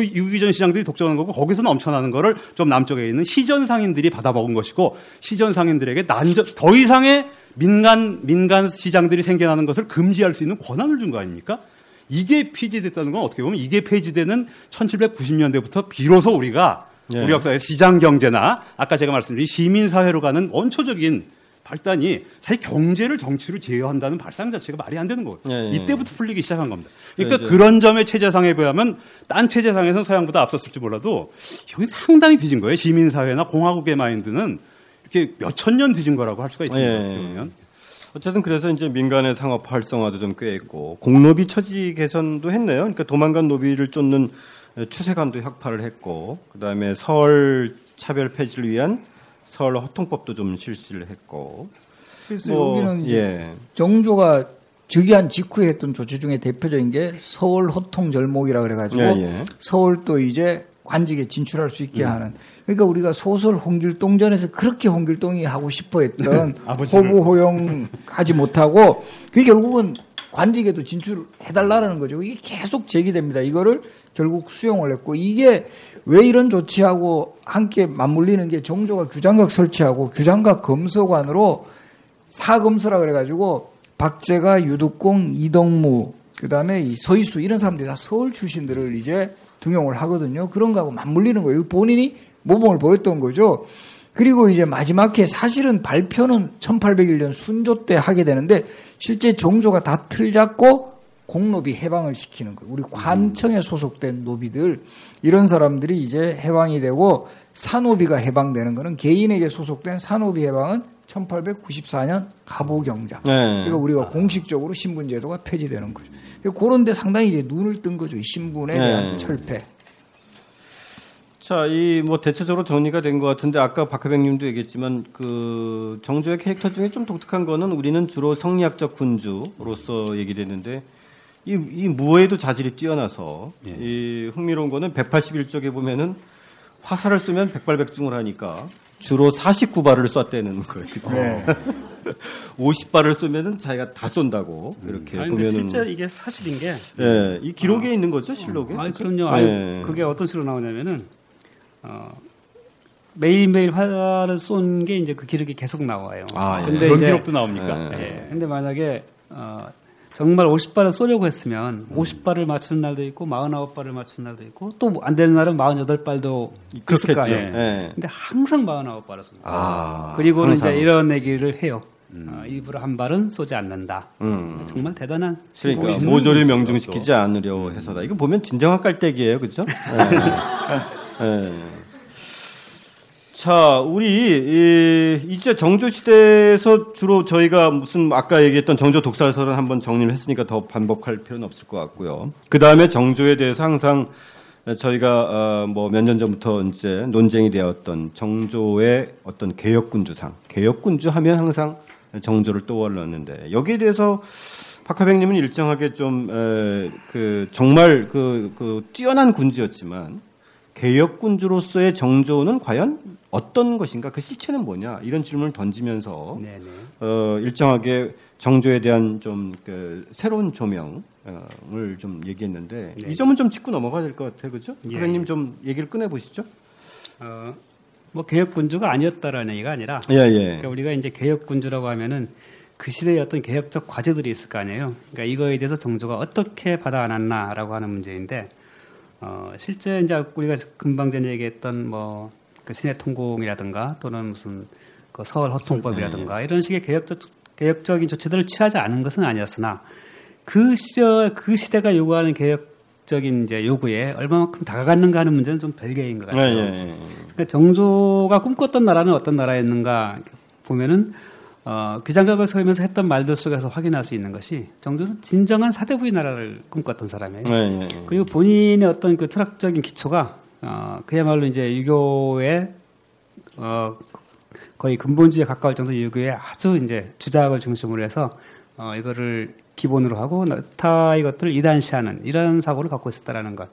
유기전 시장들이 독점하는 거고 거기서 넘쳐나는 거를 좀 남쪽에 있는 시전 상인들이 받아먹은 것이고 시전 상인들에게 난저 더 이상의 민간 민간 시장들이 생겨나는 것을 금지할 수 있는 권한을 준 거 아닙니까? 이게 폐지됐다는 건 어떻게 보면 이게 폐지되는 1790년대부터 비로소 우리가 예. 우리 역사의 시장 경제나 아까 제가 말씀드린 시민 사회로 가는 원초적인 발단이 사실 경제를 정치로 제어한다는 발상 자체가 말이 안 되는 거예요. 예, 예. 이때부터 풀리기 시작한 겁니다. 그러니까 예, 그런 점의 체제상에 비하면 딴 체제상에서는 서양보다 앞섰을지 몰라도 여기 상당히 뒤진 거예요. 시민 사회나 공화국의 마인드는 이렇게 몇 천 년 뒤진 거라고 할 수가 있습니다. 예. 어떻게 보면. 어쨌든 그래서 이제 민간의 상업 활성화도 좀 꽤 있고 공노비 처지 개선도 했네요. 그러니까 도망간 노비를 쫓는 추세관도 혁파를 했고 그다음에 서울 차별 폐지를 위한 서울 허통법도 좀 실시를 했고 그래서 뭐, 여기는 이제 예. 정조가 즉위한 직후에 했던 조치 중에 대표적인 게 서울 호통 절목이라 그래가지고 예, 예. 서울도 이제 관직에 진출할 수 있게 음. 하는 그러니까 우리가 소설 홍길동전에서 그렇게 홍길동이 하고 싶어 했던 *laughs* 호부 호용하지 못하고 그게 결국은 관직에도 진출해달라는 거죠. 이게 계속 제기됩니다. 이거를 결국 수용을 했고 이게 왜 이런 조치하고 함께 맞물리는 게 정조가 규장각 설치하고 규장각 검서관으로 사검서라 그래가지고 박재가, 유득공, 이동무, 그 다음에 이 서희수 이런 사람들이 다 서울 출신들을 이제 등용을 하거든요. 그런 거하고 맞물리는 거예요. 본인이 모범을 보였던 거죠. 그리고 이제 마지막에 사실은 발표는 1801년 순조 때 하게 되는데 실제 정조가 다 틀 잡고 공노비 해방을 시키는 거예요. 우리 관청에 소속된 노비들 이런 사람들이 이제 해방이 되고 산노비가 해방되는 거는 개인에게 소속된 산노비 해방은 1894년 가보경자. 네. 그러니까 우리가 공식적으로 신분제도가 폐지되는 거죠. 그런데 상당히 이제 눈을 뜬 거죠. 이 신분에 대한 네. 철폐. 자, 이 뭐 대체적으로 정리가 된 것 같은데 아까 박하백님도 얘기했지만 그 정조의 캐릭터 중에 좀 독특한 거는 우리는 주로 성리학적 군주로서 얘기됐는데 이, 이 무어에도 자질이 뛰어나서 예. 이 흥미로운 거는 181쪽에 보면은 화살을 쏘면 백발백중을 하니까 주로 49발을 쐈다는 거예요. 그죠? 네. *laughs* 50발을 쏘면은 자기가 다 쏜다고 이렇게 아니, 근데 보면은 실제 이게 사실인 게 예, 이 기록에 있는 거죠, 실록에? 아니 그죠? 그럼요. 아니, 예. 그게 어떤 식으로 나오냐면은 어, 매일매일 화를 쏜 게 이제 그 기록이 계속 나와요. 아, 예. 근데 그런 이제 기록도 나옵니까? 예. 예. 근데 만약에 어, 정말 50발을 쏘려고 했으면 50발을 맞추는 날도 있고 49발을 맞추는 날도 있고 또 안 되는 날은 48발도 있을 그렇겠죠. 거아요 예. 근데 항상 49발을 쏩니다. 아, 그리고는 항상. 이제 이런 얘기를 해요. 어, 일부러 한 발은 쏘지 않는다. 음. 정말 대단한 그러니까 신분이죠. 모조리 명중시키지 않으려 해서다. 이거 보면 진정한 깔때기예요, 그렇죠? *laughs* 자, 우리 이, 이제 정조 시대에서 주로 저희가 무슨 아까 얘기했던 정조 독살설은 한번 정리를 했으니까 더 반복할 필요는 없을 것 같고요. 그 다음에 정조에 대해서 항상 저희가 뭐 몇 년 전부터 이제 논쟁이 되었던 정조의 어떤 개혁군주상, 개혁군주 하면 항상 정조를 떠올렸는데 여기에 대해서 박하백님은 일정하게 좀 그 정말 그, 그 뛰어난 군주였지만 개혁군주로서의 정조는 과연 어떤 것인가 그 실체는 뭐냐 이런 질문을 던지면서 네네. 어, 일정하게 정조에 대한 좀 그 새로운 조명을 좀 얘기했는데 네. 이 점은 좀 짚고 넘어가야 될 것 같아요, 그렇죠? 예, 선생님 예. 좀 얘기를 꺼내 보시죠. 어, 뭐 개혁군주가 아니었다라는 얘기가 아니라 예, 예. 그러니까 우리가 이제 개혁군주라고 하면은 그 시대에 어떤 개혁적 과제들이 있을 거 아니에요. 그러니까 이거에 대해서 정조가 어떻게 받아 안았나라고 하는 문제인데 어, 실제 이제 우리가 금방 전에 얘기했던 뭐그 신의 통공이라든가 또는 무슨 그 서울 허통법이라든가 이런 식의 개혁적 개혁적인 조치들을 취하지 않은 것은 아니었으나 그 시절 그 시대가 요구하는 개혁적인 이제 요구에 얼마만큼 다가갔는가 하는 문제는 좀 별개인 것 예, 같아요. 예, 예. 그러니까 정조가 꿈꿨던 나라는 어떤 나라였는가 보면은 어, 귀장각을 서면서 했던 말들 속에서 확인할 수 있는 것이 정조는 진정한 사대부의 나라를 꿈꿨던 사람이에요. 예, 예, 예. 그리고 본인의 어떤 그 철학적인 기초가 어, 그야말로 이제 유교의 어, 거의 근본주의에 가까울 정도 유교의 아주 이제 주작을 중심으로 해서 어, 이거를 기본으로 하고 타 이것들을 이단시하는 이런 사고를 갖고 있었다라는 것.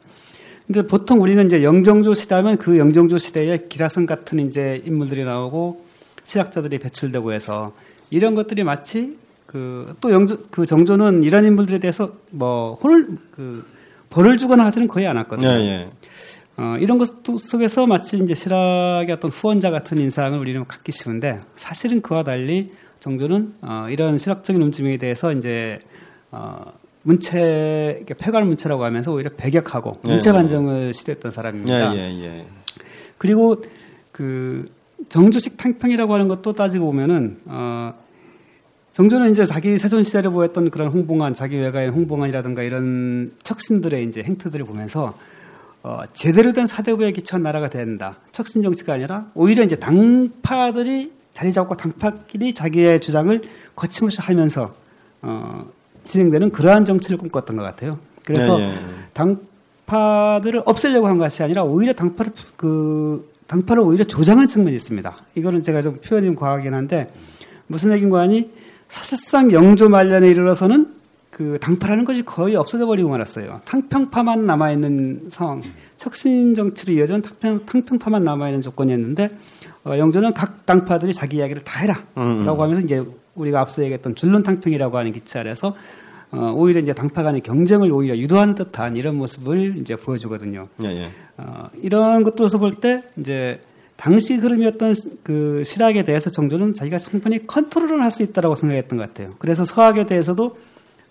근데 보통 우리는 이제 영정조 시대하면 그 영정조 시대에 기라성 같은 이제 인물들이 나오고 실학자들이 배출되고 해서 이런 것들이 마치 그또 영조 그 정조는 이런 인물들에 대해서 뭐 혼을 그 벌을 주거나 하지는 거의 않았거든요. 예, 예. 어, 이런 것 속에서 마치 이제 실학의 어떤 후원자 같은 인상을 우리는 갖기 쉬운데 사실은 그와 달리 정조는 어, 이런 실학적인 움직임에 대해서 이제 어, 문체 폐괄 문체라고 하면서 오히려 배격하고 네. 문체 반정을 시도했던 사람입니다. 예, 예, 예. 그리고 그 정조식 탕평이라고 하는 것도 따지고 보면은 어 정조는 이제 자기 세존 시대를 보였던 그런 홍봉안, 자기 외가의 홍봉안이라든가 이런 척신들의 이제 행태들을 보면서 어 제대로 된 사대부에 기초한 나라가 된다. 척신 정치가 아니라 오히려 이제 당파들이 자리 잡고 당파끼리 자기의 주장을 거침없이 하면서 어 진행되는 그러한 정치를 꿈꿨던 것 같아요. 그래서 예, 예. 당파들을 없애려고 한 것이 아니라 오히려 당파를 그 당파를 오히려 조장한 측면이 있습니다. 이거는 제가 좀 표현이 좀 과하긴 한데 무슨 얘기인가 하니 사실상 영조 말년에 이르러서는 그 당파라는 것이 거의 없어져 버리고 말았어요. 탕평파만 남아 있는 상황, 척신 정치로 이어진 탕평, 탕평파만 남아 있는 조건이었는데 어, 영조는 각 당파들이 자기 이야기를 다 해라라고 음, 음. 하면서 이제 우리가 앞서 얘기했던 줄론 탕평이라고 하는 기체 아래서 어, 오히려 이제 당파 간의 경쟁을 오히려 유도하는 듯한 이런 모습을 이제 보여주거든요. 예, 예. 어, 이런 것들에서 볼 때 이제 당시 흐름이었던 그 실학에 대해서 정조는 자기가 충분히 컨트롤을 할 수 있다라고 생각했던 것 같아요. 그래서 서학에 대해서도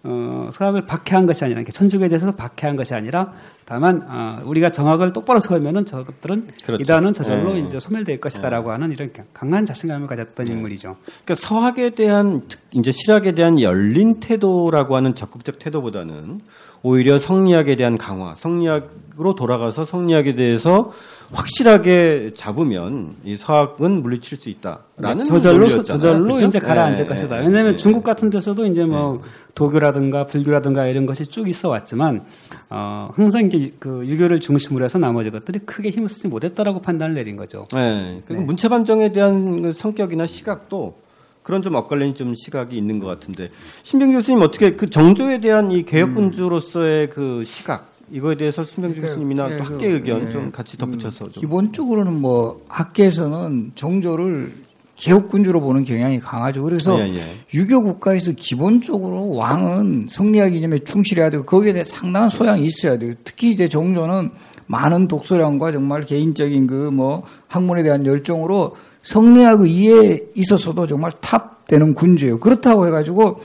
어, 서학을 박해한 것이 아니라 천주교에 대해서 박해한 것이 아니라 다만 어, 우리가 정학을 똑바로 세우면은 저것들은 그렇죠. 이단은 저절로 네. 이제 소멸될 것이다라고 하는 이런 강한 자신감을 가졌던 인물이죠. 그러니까 서학에 대한 특- 이제 실학에 대한 열린 태도라고 하는 적극적 태도보다는 오히려 성리학에 대한 강화, 성리학 으로 돌아가서 성리학에 대해서 확실하게 잡으면 이 서학은 물리칠 수 있다라는 저절로 논리였잖아요. 저절로 그죠? 이제 가라앉을 네, 것이다. 네, 왜냐하면 네. 중국 같은 데서도 이제 뭐 도교라든가 불교라든가 이런 것이 쭉 있어 왔지만 어, 항상 이제 그 유교를 중심으로 해서 나머지 것들이 크게 힘을 쓰지 못했다라고 판단을 내린 거죠. 네. 그리고 문체 반정에 대한 그 성격이나 시각도 그런 좀 엇갈린 좀 시각이 있는 것 같은데 신병 교수님 어떻게 그 정조에 대한 이 개혁군주로서의 그 시각 이거에 대해서 신병 교수님이나 예, 또 그, 학계 의견 예, 좀 같이 덧붙여서 좀. 기본적으로는 뭐 학계에서는 정조를 개혁군주로 보는 경향이 강하죠. 그래서 예, 예. 유교 국가에서 기본적으로 왕은 성리학 이념에 충실해야 되고 거기에 대해 상당한 소양이 있어야 돼요. 특히 이제 정조는 많은 독서량과 정말 개인적인 그 뭐 학문에 대한 열정으로 성리학 이해에 있어서도 정말 탑 되는 군주예요. 그렇다고 해가지고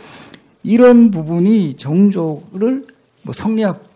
이런 부분이 정조를 뭐 성리학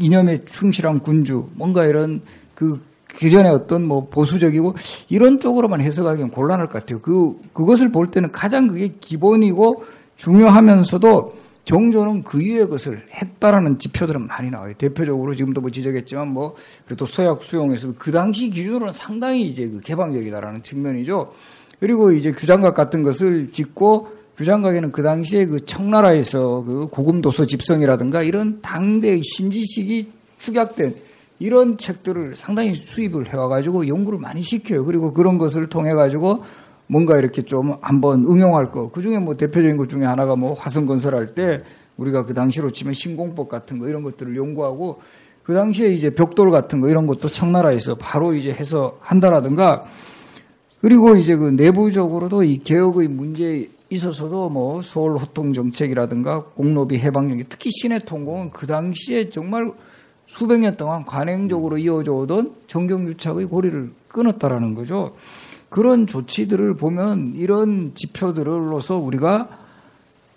이념에 충실한 군주, 뭔가 이런 그 기존의 어떤 뭐 보수적이고 이런 쪽으로만 해석하기는 곤란할 것 같아요. 그, 그것을 볼 때는 가장 그게 기본이고 중요하면서도 정조는 그 이후의 것을 했다라는 지표들은 많이 나와요. 대표적으로 지금도 뭐 지적했지만 뭐 그래도 서약 수용에서도 그 당시 기준으로는 상당히 이제 그 개방적이다라는 측면이죠. 그리고 이제 규장각 같은 것을 짓고 규장각에는 그 당시에 그 청나라에서 그 고금도서 집성이라든가 이런 당대의 신지식이 축약된 이런 책들을 상당히 수입을 해와가지고 연구를 많이 시켜요. 그리고 그런 것을 통해가지고 뭔가 이렇게 좀 한번 응용할 거. 그 중에 뭐 대표적인 것 중에 하나가 뭐 화성 건설할 때 우리가 그 당시로 치면 신공법 같은 거 이런 것들을 연구하고 그 당시에 이제 벽돌 같은 거 이런 것도 청나라에서 바로 이제 해서 한다라든가 그리고 이제 그 내부적으로도 이 개혁의 문제에 있어서도 뭐 서울 호통 정책이라든가 공로비 해방 정책, 특히 시내 통공은 그 당시에 정말 수백 년 동안 관행적으로 이어져 오던 정경유착의 고리를 끊었다라는 거죠. 그런 조치들을 보면 이런 지표들로서 우리가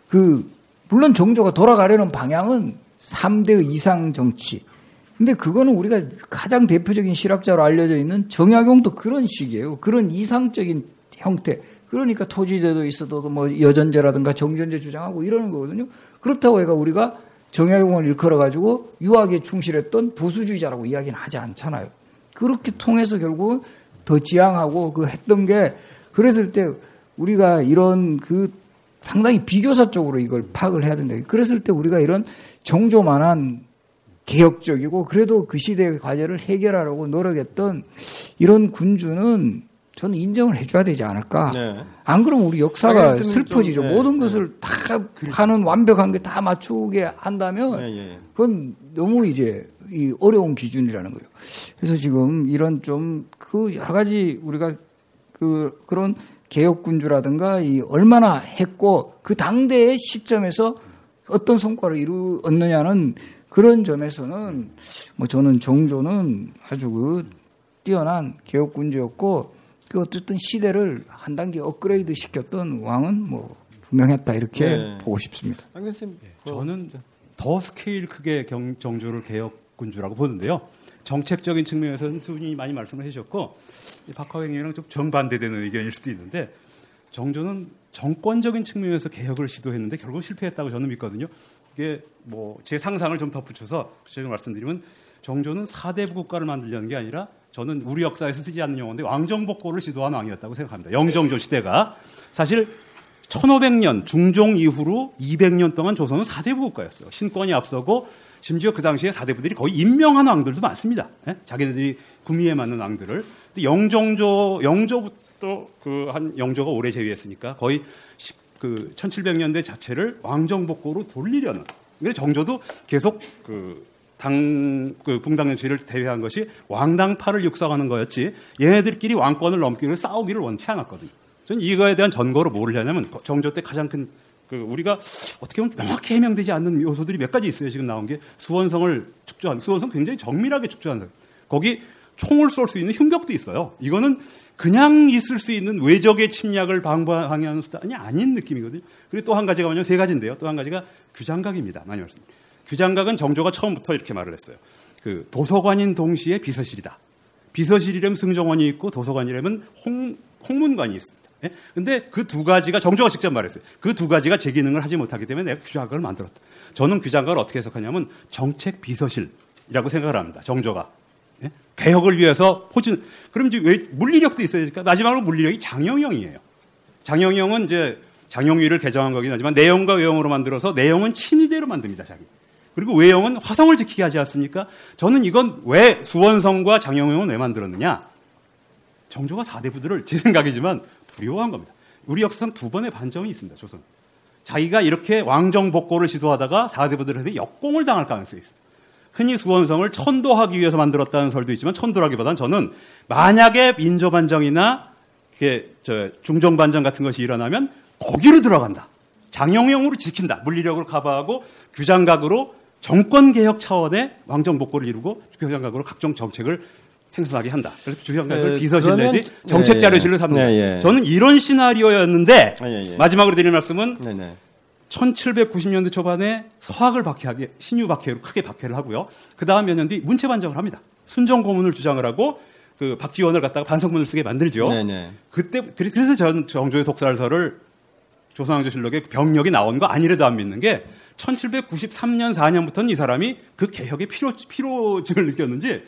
그 물론 정조가 돌아가려는 방향은 3대 이상 정치. 근데 그거는 우리가 가장 대표적인 실학자로 알려져 있는 정약용도 그런 식이에요. 그런 이상적인 형태. 그러니까 토지제도 있어도 뭐 여전제라든가 정전제 주장하고 이러는 거거든요. 그렇다고 해가 우리가 정약용을 일컬어 가지고 유학에 충실했던 보수주의자라고 이야기는 하지 않잖아요. 그렇게 통해서 결국 더 지향하고 그 했던 게 그랬을 때 우리가 이런 그 상당히 비교사 쪽으로 이걸 파악을 해야 된다. 그랬을 때 우리가 이런 정조만한 개혁적이고 그래도 그 시대의 과제를 해결하려고 노력했던 이런 군주는 저는 인정을 해줘야 되지 않을까. 네. 안 그러면 우리 역사가 슬퍼지죠. 좀, 네, 모든 네. 것을 다 하는 완벽한 게 다 맞추게 한다면 예, 예. 그건 너무 이제 이 어려운 기준이라는 거예요. 그래서 지금 이런 좀 그 여러 가지 우리가 그 그런 개혁군주라든가 이 얼마나 했고 그 당대의 시점에서 어떤 성과를 이루었느냐는 그런 점에서는 뭐 저는 정조는 아주 그 뛰어난 개혁군주였고 그 어쨌든 시대를 한 단계 업그레이드 시켰던 왕은 뭐 분명했다 이렇게 네. 보고 싶습니다. 알겠습니다. 저는 더 스케일 크게 경, 정조를 개혁군주라고 보는데요. 정책적인 측면에서는 두 분이 많이 말씀을 해주셨고 이 박하경이랑 좀 정반대되는 의견일 수도 있는데 정조는 정권적인 측면에서 개혁을 시도했는데 결국 실패했다고 저는 믿거든요. 이게 뭐 제 상상을 좀 덧붙여서 구체적으로 말씀드리면 정조는 사대부 국가를 만들려는 게 아니라 저는 우리 역사에서 쓰지 않는 용어인데 왕정복고를 시도한 왕이었다고 생각합니다. 영정조 시대가 사실 1500년 중종 이후로 200년 동안 조선은 사대부 국가였어요. 신권이 앞서고 심지어 그 당시에 사대부들이 거의 임명한 왕들도 많습니다. 예? 자기네들이 구미에 맞는 왕들을. 영정조 영조부터 그 한 영조가 오래 제위했으니까 거의 10, 그 1700년대 자체를 왕정복고로 돌리려는. 그래서 정조도 계속 그 당, 그 붕당정치를 대회한 것이 왕당파를 육성하는 거였지 얘네들끼리 왕권을 넘기 위해 싸우기를 원치 않았거든요. 저는 이거에 대한 전거로 뭐를 하냐면 정조 때 가장 큰 그 우리가 어떻게 보면 명확히 해명되지 않는 요소들이 몇 가지 있어요. 지금 나온 게 수원성을 축조한 수원성 굉장히 정밀하게 축조한 성. 거기 총을 쏠 수 있는 흉벽도 있어요. 이거는 그냥 있을 수 있는 외적의 침략을 방어하는 수단이 아닌 느낌이거든요. 그리고 또 한 가지가 뭐냐면 세 가지인데요. 또 한 가지가 규장각입니다. 많이 말씀. 규장각은 정조가 처음부터 이렇게 말을 했어요. 그 도서관인 동시에 비서실이다. 비서실이라면 승정원이 있고 도서관이라면 홍, 홍문관이 있습니다. 예? 근데 그 두 가지가 정조가 직접 말했어요. 그 두 가지가 제 기능을 하지 못하기 때문에 내가 규장각을 만들었다. 저는 규장각을 어떻게 해석하냐면 정책 비서실이라고 생각을 합니다. 정조가. 예? 개혁을 위해서 포진. 그럼 이제 왜 물리력도 있어야 되니까 마지막으로 물리력이 장영영이에요. 장영영은 이제 장영위를 개정한 거긴 하지만 내용과 외형으로 만들어서 내용은 친위대로 만듭니다. 자기. 그리고 외형은 화성을 지키게 하지 않습니까? 저는 이건 왜 수원성과 장영영은 왜 만들었느냐? 정조가 4대 부들을 제 생각이지만 두려워한 겁니다. 우리 역사상 두 번의 반정이 있습니다. 조선. 자기가 이렇게 왕정 복고를 시도하다가 4대 부들한테 역공을 당할 가능성이 있습니다. 흔히 수원성을 천도하기 위해서 만들었다는 설도 있지만 천도라기보다는 저는 만약에 민조반정이나 저 중정반정 같은 것이 일어나면 거기로 들어간다. 장영영으로 지킨다. 물리력으로 커버하고 규장각으로 정권 개혁 차원의 왕정 복고를 이루고 규장각으로 각종 정책을 생산하게 한다. 그래서 규장각을 네, 비서실 내지 정책 네, 자료실로 예. 삼는다. 네, 예. 저는 이런 시나리오였는데 아, 예, 예. 마지막으로 드릴 말씀은 네네. 1790년대 초반에 서학을 박해하게 신유 박해로 크게 박해를 하고요. 그 다음 몇 년 뒤 문체 반정을 합니다. 순정 고문을 주장을 하고 그 박지원을 갖다가 반성문을 쓰게 만들죠. 네네. 그때 그래- 그래서 전 정조의 독살설을 조선왕조실록에 병력이 나온 거 아니래도 안 믿는 게 1793년 4년부터는 이 사람이 그 개혁의 필요 필요증을 느꼈는지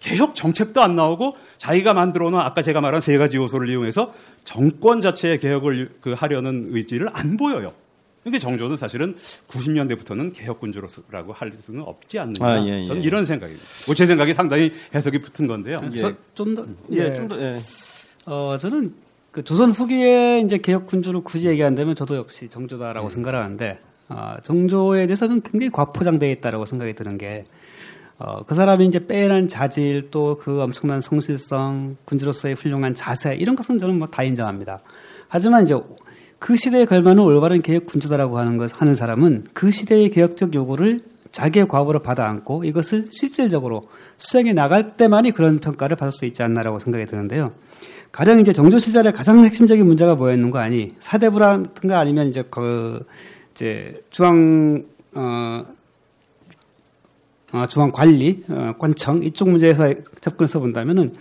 개혁 정책도 안 나오고 자기가 만들어 놓은 아까 제가 말한 세 가지 요소를 이용해서 정권 자체의 개혁을 그 하려는 의지를 안 보여요. 그러니까 정조는 사실은 90년대부터는 개혁군주로서라고 할 수는 없지 않느냐. 아, 예, 예. 저는 이런 생각입니다. 뭐제 생각이 상당히 해석이 붙은 건데요. 예. 좀 더, 예, 좀 더, 예. 어, 저는 그 조선 후기에 이제 개혁 군주를 굳이 얘기한다면 저도 역시 정조다라고 음. 생각을 하는데, 아, 정조에 대해서는 굉장히 과포장되어 있다라고 생각이 드는 게, 어, 그 사람이 이제 빼난 자질 또 그 엄청난 성실성, 군주로서의 훌륭한 자세, 이런 것은 저는 뭐 다 인정합니다. 하지만 이제 그 시대에 걸맞는 올바른 개혁 군주다라고 하는 것, 하는 사람은 그 시대의 개혁적 요구를 자기의 과거로 받아 안고 이것을 실질적으로 수행해 나갈 때만이 그런 평가를 받을 수 있지 않나라고 생각이 드는데요. 가령 이제 정조 시절에 가장 핵심적인 문제가 뭐였는 거 아니? 사대부라든가 아니면 이제 그 이제 중앙 어, 어 중앙 관리 어, 관청 이쪽 문제에서 접근해서 본다면은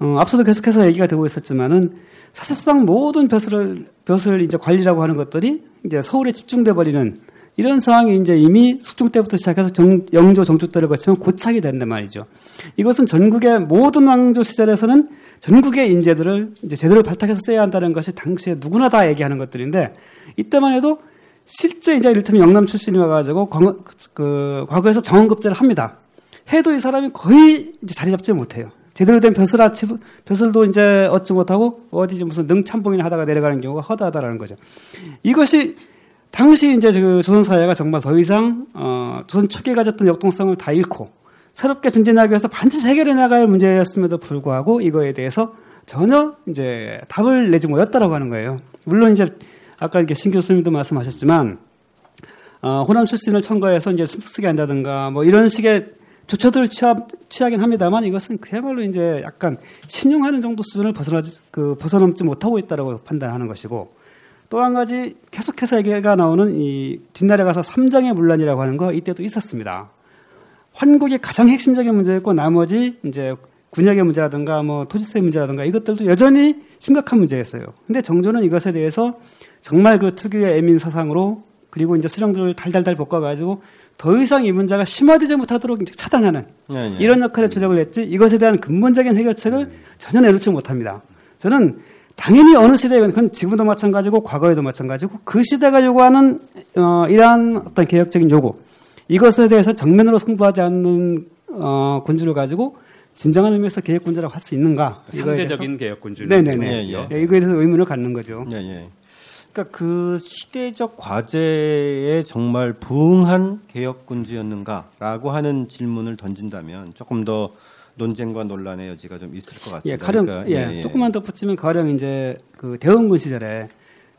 어, 앞서도 계속해서 얘기가 되고 있었지만은 사실상 모든 벼슬을 벼슬 이제 관리라고 하는 것들이 이제 서울에 집중돼 버리는 이런 상황이 이제 이미 숙종 때부터 시작해서 정, 영조 정조 때를 거치면 고착이 된단 말이죠. 이것은 전국의 모든 왕조 시절에서는 전국의 인재들을 이제 제대로 발탁해서 써야 한다는 것이 당시에 누구나 다 얘기하는 것들인데 이때만 해도 실제 이제 이를테면 영남 출신이 와가지고 광, 그 과거에서 정원급제를 합니다. 해도 이 사람이 거의 이제 자리 잡지 못해요. 제대로 된 벼슬아치도 벼슬도 이제 얻지 못하고 어디 무슨 능참봉이나 하다가 내려가는 경우가 허다하다라는 거죠. 이것이 당시 이제 그 조선 사회가 정말 더 이상 어, 조선 초기에 가졌던 역동성을 다 잃고 새롭게 전진하기 위해서 반드시 해결해 나갈 문제였음에도 불구하고 이거에 대해서 전혀 이제 답을 내지 못했다라고 하는 거예요. 물론 이제 아까 이렇게 신 교수님도 말씀하셨지만 어, 호남 출신을 첨가해서 이제 쓰게 한다든가 뭐 이런 식의 조처들을 취하, 취하 긴 합니다만 이것은 그야말로 이제 약간 신용하는 정도 수준을 벗어나지 그 벗어넘지 못하고 있다라고 판단하는 것이고 또 한 가지 계속해서 얘기가 나오는 이 뒷날에 가서 삼장의 문란이라고 하는 거 이때도 있었습니다. 환국이 가장 핵심적인 문제였고 나머지 이제 군역의 문제라든가 뭐 토지세 문제라든가 이것들도 여전히 심각한 문제였어요. 근데 정조는 이것에 대해서 정말 그 특유의 애민 사상으로 그리고 이제 수령들을 달달달 볶아가지고 더 이상 이 문제가 심화되지 못하도록 이제 차단하는 네, 네. 이런 역할에 조력을 했지 이것에 대한 근본적인 해결책을 전혀 내놓지 못합니다. 저는 당연히 어느 시대건 그건 지금도 마찬가지고 과거에도 마찬가지고 그 시대가 요구하는 어, 이러한 어떤 개혁적인 요구 이것에 대해서 정면으로 승부하지 않는 어, 군주를 가지고 진정한 의미에서 개혁군주라고 할 수 있는가? 상대적인 개혁군주를 네네네. 예, 예. 예, 이거에 대해서 의문을 갖는 거죠. 예, 예. 그러니까 그 시대적 과제에 정말 부응한 개혁군주였는가라고 하는 질문을 던진다면 조금 더 논쟁과 논란의 여지가 좀 있을 것 같습니다. 예, 가령 그러니까, 예, 조금만 더 붙이면 가령 이제 그 대원군 시절에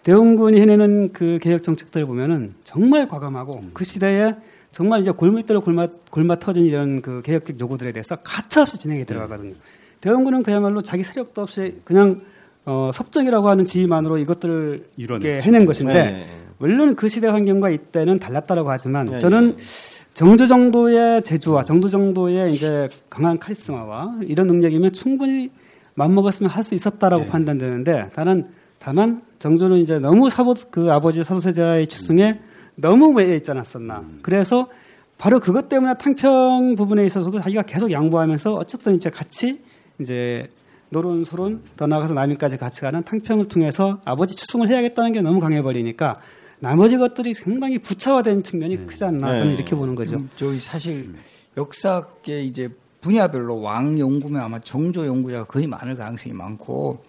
대원군이 해내는 그 개혁 정책들을 보면은 정말 과감하고 그 시대에 정말 이제 골물대로 골마 골마 터진 이런 그 개혁적 요구들에 대해서 가차없이 진행이 들어가거든요. 대원군은 그야말로 자기 세력도 없이 그냥 어, 섭정이라고 하는 지위만으로 이것들을 이렇게 해낸 것인데 네. 물론 그 시대 환경과 이때는 달랐다라고 하지만 네, 저는 정도 정도의 재주와 정도 정도의 이제 강한 카리스마와 이런 능력이면 충분히 맘먹었으면 할 수 있었다라고 판단되는데 다만 다만 정조는 이제 너무 사보 그 아버지 사도세자의 추승에 너무 매여 있지 않았었나. 그래서 바로 그것 때문에 탕평 부분에 있어서도 자기가 계속 양보하면서 어쨌든 이제 같이 이제 노론 소론 더 나아가서 남인까지 같이 가는 탕평을 통해서 아버지 추승을 해야겠다는 게 너무 강해버리니까 나머지 것들이 상당히 부차화된 측면이 크지 않나 저는 네. 이렇게 보는 거죠. 저희 사실 역사계 이제 분야별로 왕 연구면 아마 정조 연구자가 거의 많을 가능성이 많고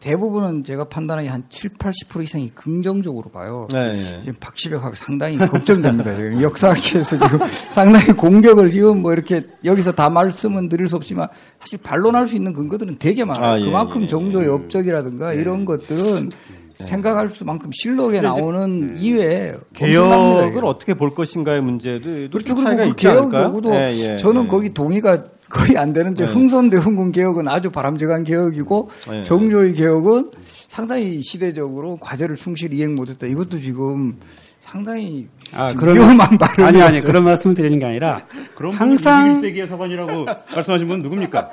대부분은 제가 판단하기 한 7, 80% 이상이 긍정적으로 봐요. 네, 네. 지금 박시백하고 상당히 걱정됩니다. 지금 *laughs* 역사학계에서 지금 상당히 공격을 지금 뭐 이렇게 여기서 다 말씀은 드릴 수 없지만 사실 반론할 수 있는 근거들은 되게 많아요. 아, 예, 그만큼 예, 정조의 업적이라든가 이런 것들은 생각할 수만큼 실록에 나오는 이외에 엄청납니다, 개혁을. 어떻게 볼 것인가의 문제도 그렇죠. 그리고 그 개혁? 요구도 예, 예, 저는 예. 거기 동의가 거의 안 되는데 네. 흥선대원군 개혁은 아주 바람직한 개혁이고 네. 정조의 개혁은 상당히 시대적으로 과제를 충실히 이행 못했다. 이것도 지금 상당히 아, 그런 위험한 발언 아니 아니 그런 말씀을 드리는 게 아니라 *laughs* 그럼 항상 21세기의 서관이라고 *laughs* 말씀하신 분 누굽니까?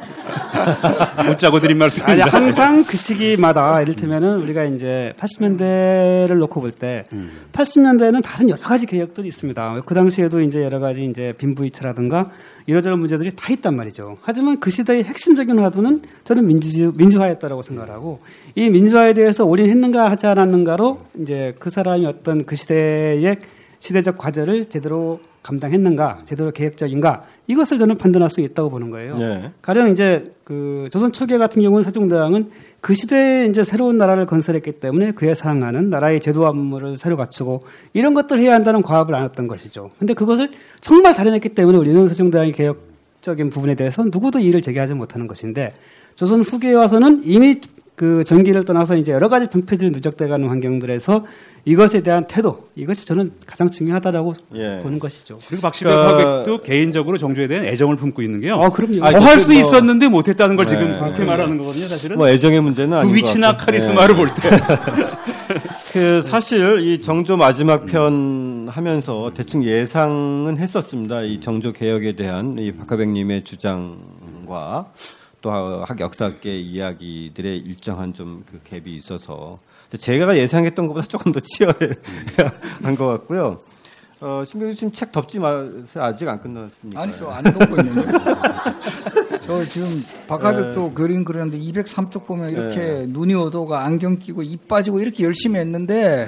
*laughs* 묻자고 드린 아니 말씀입니다. 항상 그 시기마다 이를테면은 우리가 이제 80년대를 놓고 볼때 80년대에는 다른 여러 가지 개혁들이 있습니다. 그 당시에도 이제 여러 가지 이제 빈부이차라든가 이러저런 문제들이 다 있단 말이죠. 하지만 그 시대의 핵심적인 화두는 저는 민주 민주화였다라고 생각하고 이 민주화에 대해서 올인했는가 하지 않았는가로 이제 그 사람이 어떤 그 시대의 시대적 과제를 제대로 감당했는가, 제대로 계획적인가 이것을 저는 판단할 수 있다고 보는 거예요. 네. 가령 이제 그 조선 초기에 같은 경우는 세종대왕은 그 시대에 이제 새로운 나라를 건설했기 때문에 그에 상응하는 나라의 제도와 업무를 새로 갖추고 이런 것들을 해야 한다는 과업을 안 했던 것이죠. 근데 그것을 정말 잘해냈기 때문에 우리는 세종대왕의 개혁적인 부분에 대해서 누구도 이의를 제기하지 못하는 것인데 조선 후기에 와서는 이미 그 전기를 떠나서 이제 여러 가지 병폐들이 누적돼가는 환경들에서 이것에 대한 태도 이것이 저는 가장 중요하다라고 예. 보는 것이죠. 그리고 박시백 그러니까- 화백도 개인적으로 정조에 대한 애정을 품고 있는 게요. 아 그럼요. 아, 더할 그때 수 뭐- 있었는데 못했다는 걸 지금 네. 그렇게 말하는 거거든요, 사실은. 뭐 애정의 문제는 아닌 그것 위치나. 카리스마를 예. 볼 때. *laughs* 그 사실 이 정조 마지막 편 하면서 대충 예상은 했었습니다. 이 정조 개혁에 대한 이 박하백님의 주장과 또 학 역사계 이야기들의 일정한 좀 그 갭이 있어서 제가 예상했던 것보다 조금 더 치열한 *laughs* 것 같고요. 어, 신병희 지금 책 덮지 마세요. 아직 안 끝났습니까? 아니 저안 덮고 있는데. *laughs* 저 지금 박하백도 그림 그렸는데 203쪽 보면 이렇게 눈이 어두워가 안경 끼고 입 빠지고 이렇게 열심히 했는데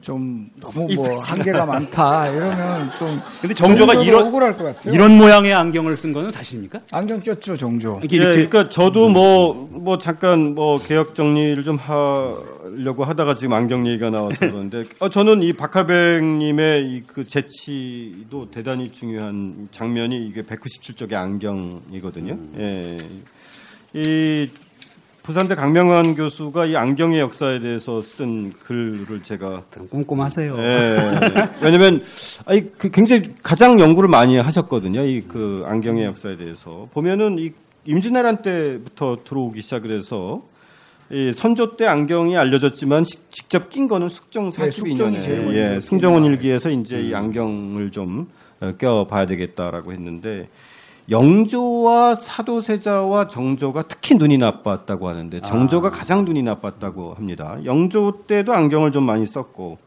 좀 너무 뭐 한계가 많다 이러면 좀 근데 정조가 이런- 억울할 것 같아요. 이런 모양의 안경을 쓴 거는 사실입니까? 안경 꼈죠 정조. 이렇게 예, 이렇게 그러니까 저도 뭐, 뭐 잠깐 뭐 개혁 정리를 좀 하려고 하다가 지금 안경 얘기가 나와서 그런데, *laughs* 어, 저는 이 박하백님의 이 그 재치도 대단히 중요한 장면이 이게 197쪽의 안경이거든요. 예. 이 부산대 강명환 교수가 이 안경의 역사에 대해서 쓴 글을 제가 꼼꼼하세요. 예. 왜냐면 아니 그 굉장히 가장 연구를 많이 하셨거든요. 이 그 안경의 역사에 대해서 보면은 이 임진왜란 때부터 들어오기 시작을 해서 이 선조 때 안경이 알려졌지만 시- 직접 낀 거는 숙종 네, 숙종이 제일 42년에 먼저 예, 낀 승정원. 일기에서 이제 이 안경을 좀 어, 껴봐야 되겠다라고 했는데 영조와 사도세자와 정조가 특히 눈이 나빴다고 하는데 정조가 가장 눈이 나빴다고 합니다. 영조 때도 안경을 좀 많이 썼고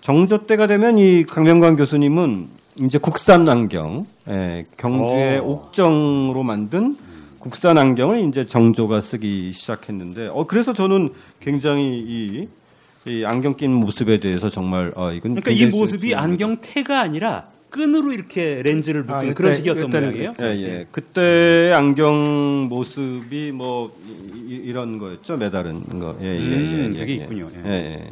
정조 때가 되면 이 강명관 교수님은 이제 국산 안경, 예, 경주의 옥정으로 만든 국산 안경을 이제 정조가 쓰기 시작했는데, 어 그래서 저는 굉장히 이, 이 안경 낀 모습에 대해서 정말 어 이건 그러니까 이 모습이 수- 안경 태가 아니라 끈으로 이렇게 렌즈를 묶는 아, 이때- 그런 식이었던 모양이에요. 예, 예. 그때 안경 모습이 뭐 이, 런 거였죠, 매달은 거. 예, 예, 음, 예, 그게 예, 있군요. 예, 예.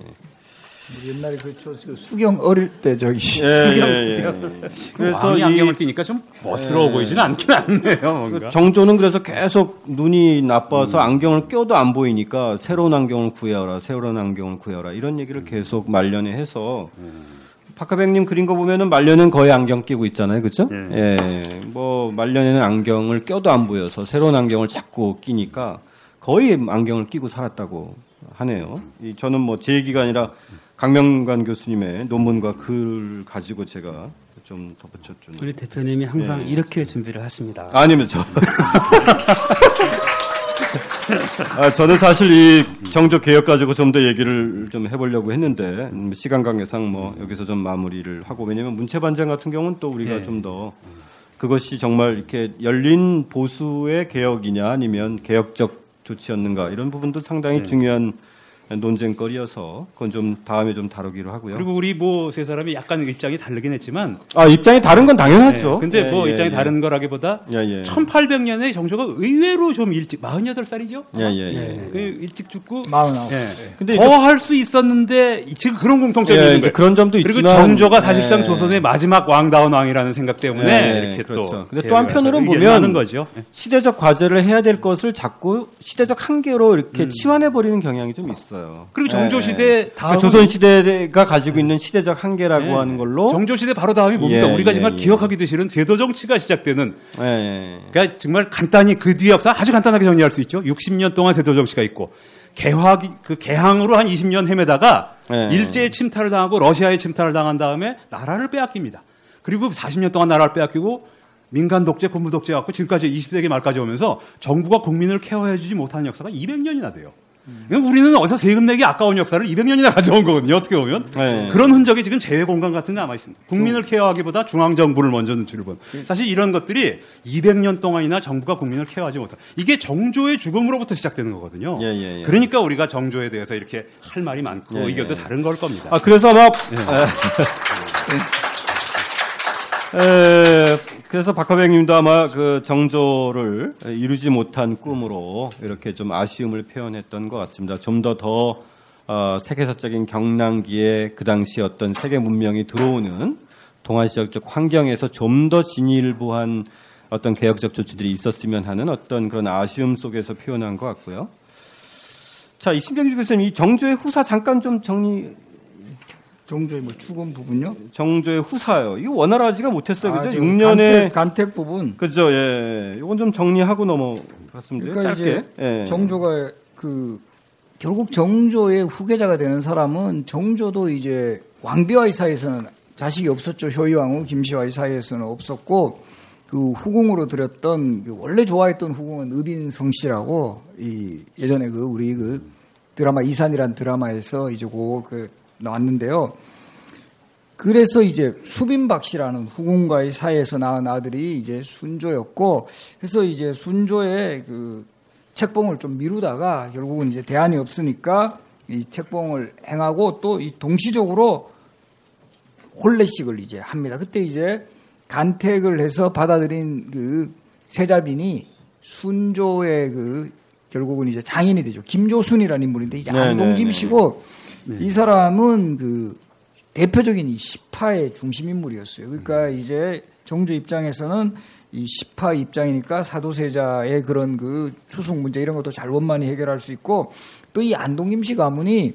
옛날에 그, 저, 그 수경 어릴 때 저기 예, *laughs* 예, 예. 그래서 그래서 이 안경을 끼니까 좀 멋스러워 보이지는 않긴 않네요. 뭔가. 정조는 그래서 계속 눈이 나빠서 음. 안경을 껴도 안 보이니까 새로운 안경을 구해라, 새로운 안경을 구해라 이런 얘기를 계속 말년에 해서 박하백님 그린 거 보면은 말년은 거의 안경 끼고 있잖아요, 그렇죠? 예. 예. 뭐 말년에는 안경을 껴도 안 보여서 새로운 안경을 자꾸 끼니까 거의 안경을 끼고 살았다고 하네요. 이 저는 뭐 제 얘기가 아니라 강명관 교수님의 논문과 글 가지고 제가 좀 덧붙였죠. 우리 대표님이 항상 예. 이렇게 준비를 하십니다. 아니면 저. *laughs* *laughs* 아, 저는 사실 이 정조 개혁 가지고 좀 더 얘기를 좀 해보려고 했는데 음, 시간 관계상 뭐 여기서 좀 마무리를 하고 왜냐면 문체 반장 같은 경우는 또 우리가 예. 좀더 그것이 정말 이렇게 열린 보수의 개혁이냐 아니면 개혁적 조치였는가 이런 부분도 상당히 중요한 논쟁거리여서 그건 좀 다음에 좀 다루기로 하고요. 그리고 우리 뭐 세 사람이 약간 입장이 다르긴 했지만 아 입장이 다른 건 당연하죠. 네, 근데 예, 뭐 예, 입장이 예. 다른 거라기보다 예, 예. 1800년에 정조가 의외로 좀 일찍 48살이죠? 예, 예, 예. 그 일찍 죽고 마흔아홉. 예. 근데 더할 수 있었는데 지금 그런 공통점이 예, 있는 거예요. 그런 점도 그리고 있지만 정조가 사실상 예. 조선의 마지막 왕다운 왕이라는 생각 때문에 예, 이렇게 그렇죠. 또 근데 또 한편으로는 보면 거죠. 예. 시대적 과제를 해야 될 것을 자꾸 시대적 한계로 이렇게 치환해 버리는 경향이 좀 있어 요. 음. 그리고 정조 예. 시대 다음은 조선 시대가 가지고 있는 시대적 한계라고 예. 하는 걸로 정조 시대 바로 다음이 뭡니까? 예, 우리가 예, 정말 예. 기억하기도 싫은 세도 정치가 시작되는. 그러니까 정말 간단히 그 뒤의 역사 아주 간단하게 정리할 수 있죠. 60년 동안 세도 정치가 있고 개화기 그 개항으로 한 20년 헤매다가 예. 일제의 침탈을 당하고 러시아의 침탈을 당한 다음에 나라를 빼앗깁니다. 그리고 40년 동안 나라를 빼앗기고 민간 독재, 군부 독재 갖고 지금까지 20세기 말까지 오면서 정부가 국민을 케어해주지 못하는 역사가 200년이나 돼요. 그러니까 우리는 어디서 세금 내기 아까운 역사를 200년이나 가져온 거거든요. 어떻게 보면 네. 그런 흔적이 지금 제외 공간 같은 데 남아 있습니다. 국민을 케어하기보다 중앙 정부를 먼저 눈치를 본. 사실 이런 것들이 200년 동안이나 정부가 국민을 케어하지 못한. 이게 정조의 죽음으로부터 시작되는 거거든요. 예, 예, 예. 그러니까 우리가 정조에 대해서 이렇게 할 말이 많고 예, 의견도 예. 다른 걸 겁니다. 아 그래서 막 *laughs* 에, 에, 그래서 박하백 님도 아마 그 정조를 이루지 못한 꿈으로 이렇게 좀 아쉬움을 표현했던 것 같습니다. 좀 더더 세계사적인 경랑기에 그 당시 어떤 세계 문명이 들어오는 동아시아적 환경에서 좀 더 진일보한 어떤 개혁적 조치들이 있었으면 하는 어떤 그런 아쉬움 속에서 표현한 것 같고요. 자, 이 신병주 교수님 이 정조의 후사 잠깐 좀 정리 정조의 뭐 죽은 부분요? 정조의 후사요. 이거 원활하지가 못했어요. 그죠? 아, 저 6년에 간택, 간택 부분. 그죠? 예. 이건 좀 정리하고 넘어갔습니다. 그러니까 짧게. 예. 정조가 그 결국 정조의 후계자가 되는 사람은 정조도 이제 왕비와의 사이에서는 자식이 없었죠. 효의왕후 김씨와의 사이에서는 없었고 그 후궁으로 들였던 그 원래 좋아했던 후궁은 의빈성 씨라고 이 예전에 그 우리 그 드라마 이산이란 드라마에서 이제 그그 나왔는데요. 그래서 이제 수빈박 씨라는 후궁과의 사이에서 낳은 아들이 이제 순조였고 그래서 이제 순조의 그 책봉을 좀 미루다가 결국은 이제 대안이 없으니까 이 책봉을 행하고 또 이 동시적으로 혼례식을 이제 합니다. 그때 이제 간택을 해서 받아들인 그 세자빈이 순조의 그 결국은 이제 장인이 되죠. 김조순이라는 인물인데 이제 네, 안동김 네, 씨고 이 사람은 그 대표적인 이 시파의 중심 인물이었어요. 그러니까 이제 정조 입장에서는 이 시파 입장이니까 사도세자의 그런 그 추숙 문제 이런 것도 잘 원만히 해결할 수 있고 또 이 안동김 씨 가문이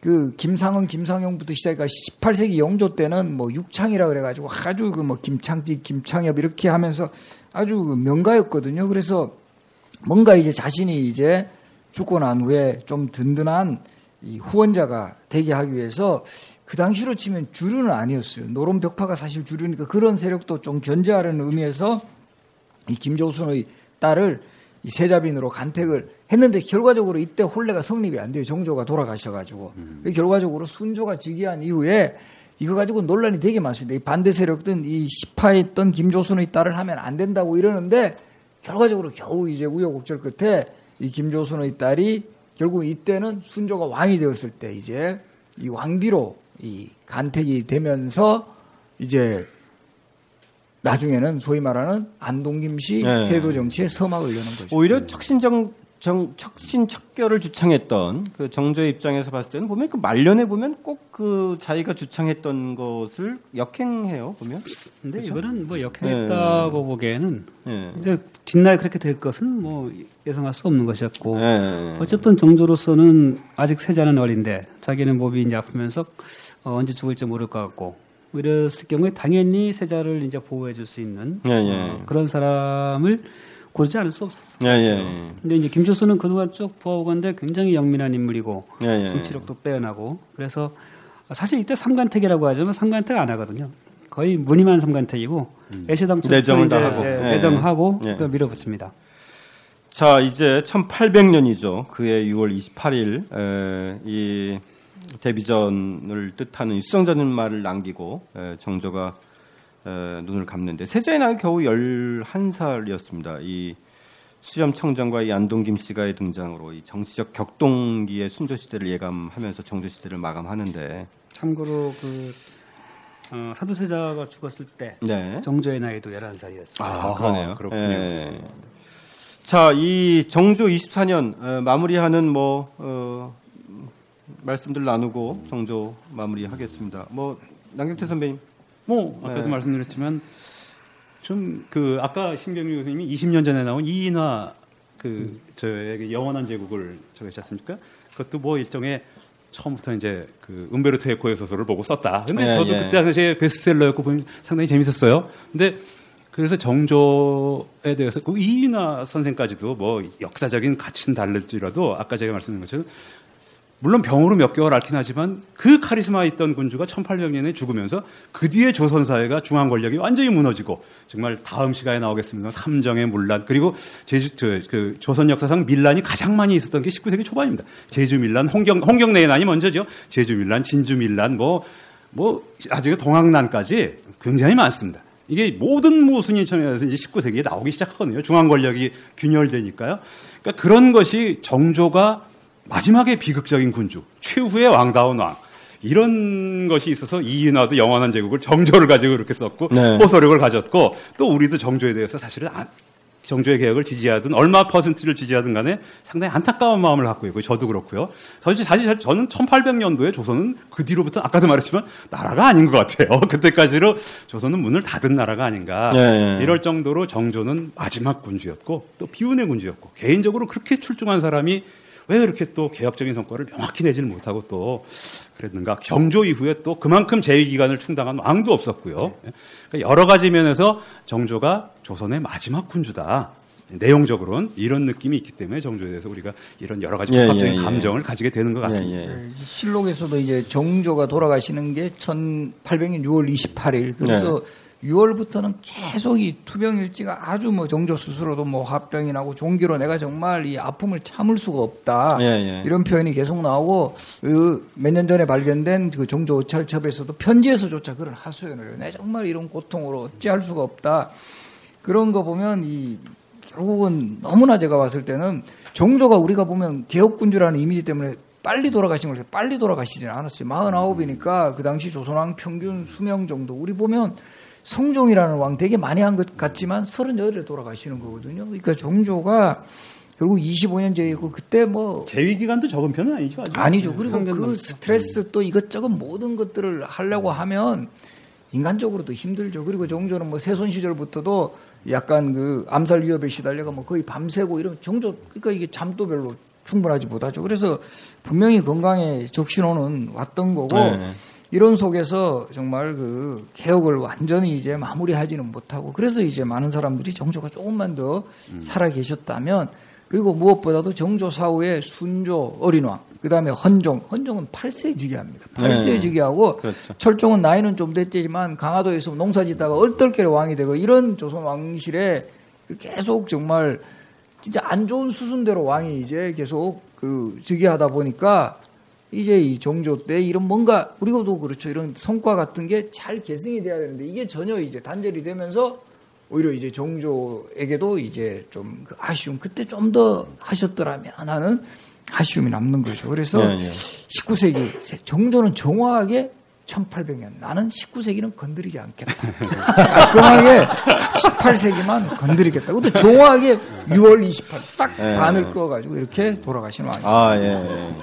그 김상은 김상영부터 시작해가 18세기 영조 때는 뭐 육창이라 그래가지고 아주 그 뭐 김창지 김창엽 이렇게 하면서 아주 그 명가였거든요. 그래서 뭔가 이제 자신이 이제 죽고 난 후에 좀 든든한 이 후원자가 되게 하기 위해서 그 당시로 치면 주류는 아니었어요. 노론 벽파가 사실 주류니까 그런 세력도 좀 견제하려는 의미에서 이 김조순의 딸을 이 세자빈으로 간택을 했는데 결과적으로 이때 혼례가 성립이 안 돼요. 정조가 돌아가셔가지고 결과적으로 순조가 즉위한 이후에 이거 가지고 논란이 되게 많습니다. 이 반대 세력들은 이 시파했던 김조순의 딸을 하면 안 된다고 이러는데 결과적으로 겨우 이제 우여곡절 끝에 이 김조순의 딸이 결국 이때는 순조가 왕이 되었을 때 이제 이 왕비로 이 간택이 되면서 이제 나중에는 소위 말하는 안동김씨 네. 세도 정치의 서막을 여는 거죠. 오히려 척신정 정, 척신척결을 주창했던 그 정조의 입장에서 봤을 때는 보면 그 말년에 보면 꼭 그 자기가 주창했던 것을 역행해요 보면. 근데 그렇죠? 이거는 뭐 역행했다고 보기에는 예. 이제 뒷날 그렇게 될 것은 뭐 예상할 수 없는 것이었고 예. 어쨌든 정조로서는 아직 세자는 어린데 자기는 몸이 이제 아프면서 어, 언제 죽을지 모를 것 같고 뭐 이랬을 경우에 당연히 세자를 이제 보호해 줄 수 있는 예, 예. 어, 그런 사람을 고르지 않을 수 없었어요. 예, 예. 근데 이제 김조수는 그동안 쭉 보아오건데 굉장히 영민한 인물이고 예, 예. 정치력도 빼어나고 그래서 사실 이때 삼관택이라고 하지만 삼관택 안 하거든요. 거의 무늬만 삼관택이고 애시당 음. 내정을 다 하고. 예, 예, 내정하고 예. 그 밀어붙입니다. 자, 이제 1800년이죠. 그해 6월 28일, 에, 이 데뷔전을 뜻하는 수정자는 말을 남기고 에, 정조가 에, 눈을 감는데 세자의 나이 겨우 11살이었습니다. 이 수렴 청정과 이 안동 김씨가의 등장으로 이 정치적 격동기의 순조 시대를 예감하면서 정조 시대를 마감하는데 참고로 그 어, 사도세자가 죽었을 때 네. 정조의 나이도 11살이었어요. 아, 그러네요. 그렇군요. 예. 자, 이 정조 24년 어, 마무리하는 뭐 어, 말씀들 나누고 정조 마무리하겠습니다. 뭐 남경태 선배님. 뭐 아까도 네. 말씀드렸지만 좀 그 아까 신경민 교수님이 20년 전에 나온 이인화 그 저의 그 영원한 제국을 저기 않습니까? 그것도 뭐 일종의 처음부터 이제 그 음베르토 에코의 소설을 보고 썼다. 근데 예, 저도 예. 그때 당시에 베스트셀러였고 상당히 재밌었어요. 근데 그래서 정조에 대해서 그 이인화 선생까지도 뭐 역사적인 가치는 다를지라도 아까 제가 말씀드린 것처럼 물론 병으로 몇 개월 앓긴 하지만 그 카리스마 있던 군주가 1800년에 죽으면서 그 뒤에 조선 사회가 중앙 권력이 완전히 무너지고 정말 다음 시간에 나오겠습니다. 삼정의 문란 그리고 제주 저, 그 조선 역사상 밀란이 가장 많이 있었던 게 19세기 초반입니다. 제주 밀란, 홍경 홍경래의 난이 먼저죠. 제주 밀란, 진주 밀란 뭐뭐 아주 동학난까지 굉장히 많습니다. 이게 모든 모순이 처음에서 이제 19세기에 나오기 시작하거든요. 중앙 권력이 균열되니까요. 그러니까 그런 것이 정조가 마지막에 비극적인 군주, 최후의 왕다운 왕. 이런 것이 있어서 이인화도 영원한 제국을 정조를 가지고 이렇게 썼고 네. 호소력을 가졌고 또 우리도 정조에 대해서 사실은 안- 정조의 개혁을 지지하든 얼마 퍼센트를 지지하든 간에 상당히 안타까운 마음을 갖고 있고 저도 그렇고요. 사실 사실 저는 1800년도에 조선은 그 뒤로부터 아까도 말했지만 나라가 아닌 것 같아요. *laughs* 그때까지로 조선은 문을 닫은 나라가 아닌가. 네. 이럴 정도로 정조는 마지막 군주였고 또 비운의 군주였고 개인적으로 그렇게 출중한 사람이 왜 이렇게 또 개혁적인 성과를 명확히 내지를 못하고 또 그랬는가. 경조 이후에 또 그만큼 재위 기간을 충당한 왕도 없었고요. 그러니까 여러 가지 면에서 정조가 조선의 마지막 군주다. 내용적으로는 이런 느낌이 있기 때문에 정조에 대해서 우리가 이런 여러 가지 예, 복합적인 예, 예. 감정을 가지게 되는 것 같습니다. 예, 예. 네, 실록에서도 이제 정조가 돌아가시는 게 1800년 6월 28일. 그래서 6월부터는 계속 이 투병일지가 아주 뭐 정조 스스로도 뭐 화병이 나고 종기로 내가 정말 이 아픔을 참을 수가 없다. 예, 예. 이런 표현이 계속 나오고 그 몇 년 전에 발견된 그 정조 오찰첩에서도 편지에서조차 그런 하소연을 해요. 내 정말 이런 고통으로 어찌할 수가 없다. 그런 거 보면 이 결국은 너무나 제가 봤을 때는 정조가 우리가 보면 개혁군주라는 이미지 때문에 빨리 돌아가신 걸 빨리 돌아가시지는 않았어요. 49이니까 그 당시 조선왕 평균 수명 정도 우리 보면 성종이라는 왕 되게 많이 한 것 같지만 38에 돌아가시는 거거든요. 그러니까 정조가 결국 25년 제이고 그때 뭐 재위 기간도 적은 편은 아니죠. 아직. 아니죠. 그리고 상견 그. 스트레스 또 이것저것 모든 것들을 하려고 하면 인간적으로도 힘들죠. 그리고 정조는 뭐 세손 시절부터도 약간 그 암살 위협에 시달려가 뭐 거의 밤새고 이런 정조 그러니까 이게 잠도 별로 충분하지 못하죠. 그래서 분명히 건강에 적신호는 왔던 거고 네. 이런 속에서 정말 그 개혁을 완전히 이제 마무리하지는 못하고 그래서 이제 많은 사람들이 정조가 조금만 더 살아 계셨다면 그리고 무엇보다도 정조 사후에 순조 어린왕 그다음에 헌종 헌종은 8세 즉위합니다. 8세 네. 즉위하고 그렇죠. 철종은 나이는 좀 됐지만 강화도에서 농사 짓다가 얼떨결에 왕이 되고 이런 조선 왕실에 계속 정말 진짜 안 좋은 수순대로 왕이 이제 계속 그 즉위하다 보니까 이제 이 정조 때 이런 뭔가 우리도 그렇죠 이런 성과 같은 게 잘 계승이 돼야 되는데 이게 전혀 이제 단절이 되면서 오히려 이제 정조에게도 이제 좀 그 아쉬움 그때 좀 더 하셨더라면 하는 아쉬움이 남는 거죠. 그래서 예, 예. 19세기 정조는 정확하게 1800년 나는 19세기는 건드리지 않겠다. 깔끔하게 18세기만 건드리겠다. 그것도 정확하게 6월 28딱 예. 반을 꺼가지고 이렇게 돌아가시는 왕이에요. 아, 예. 예.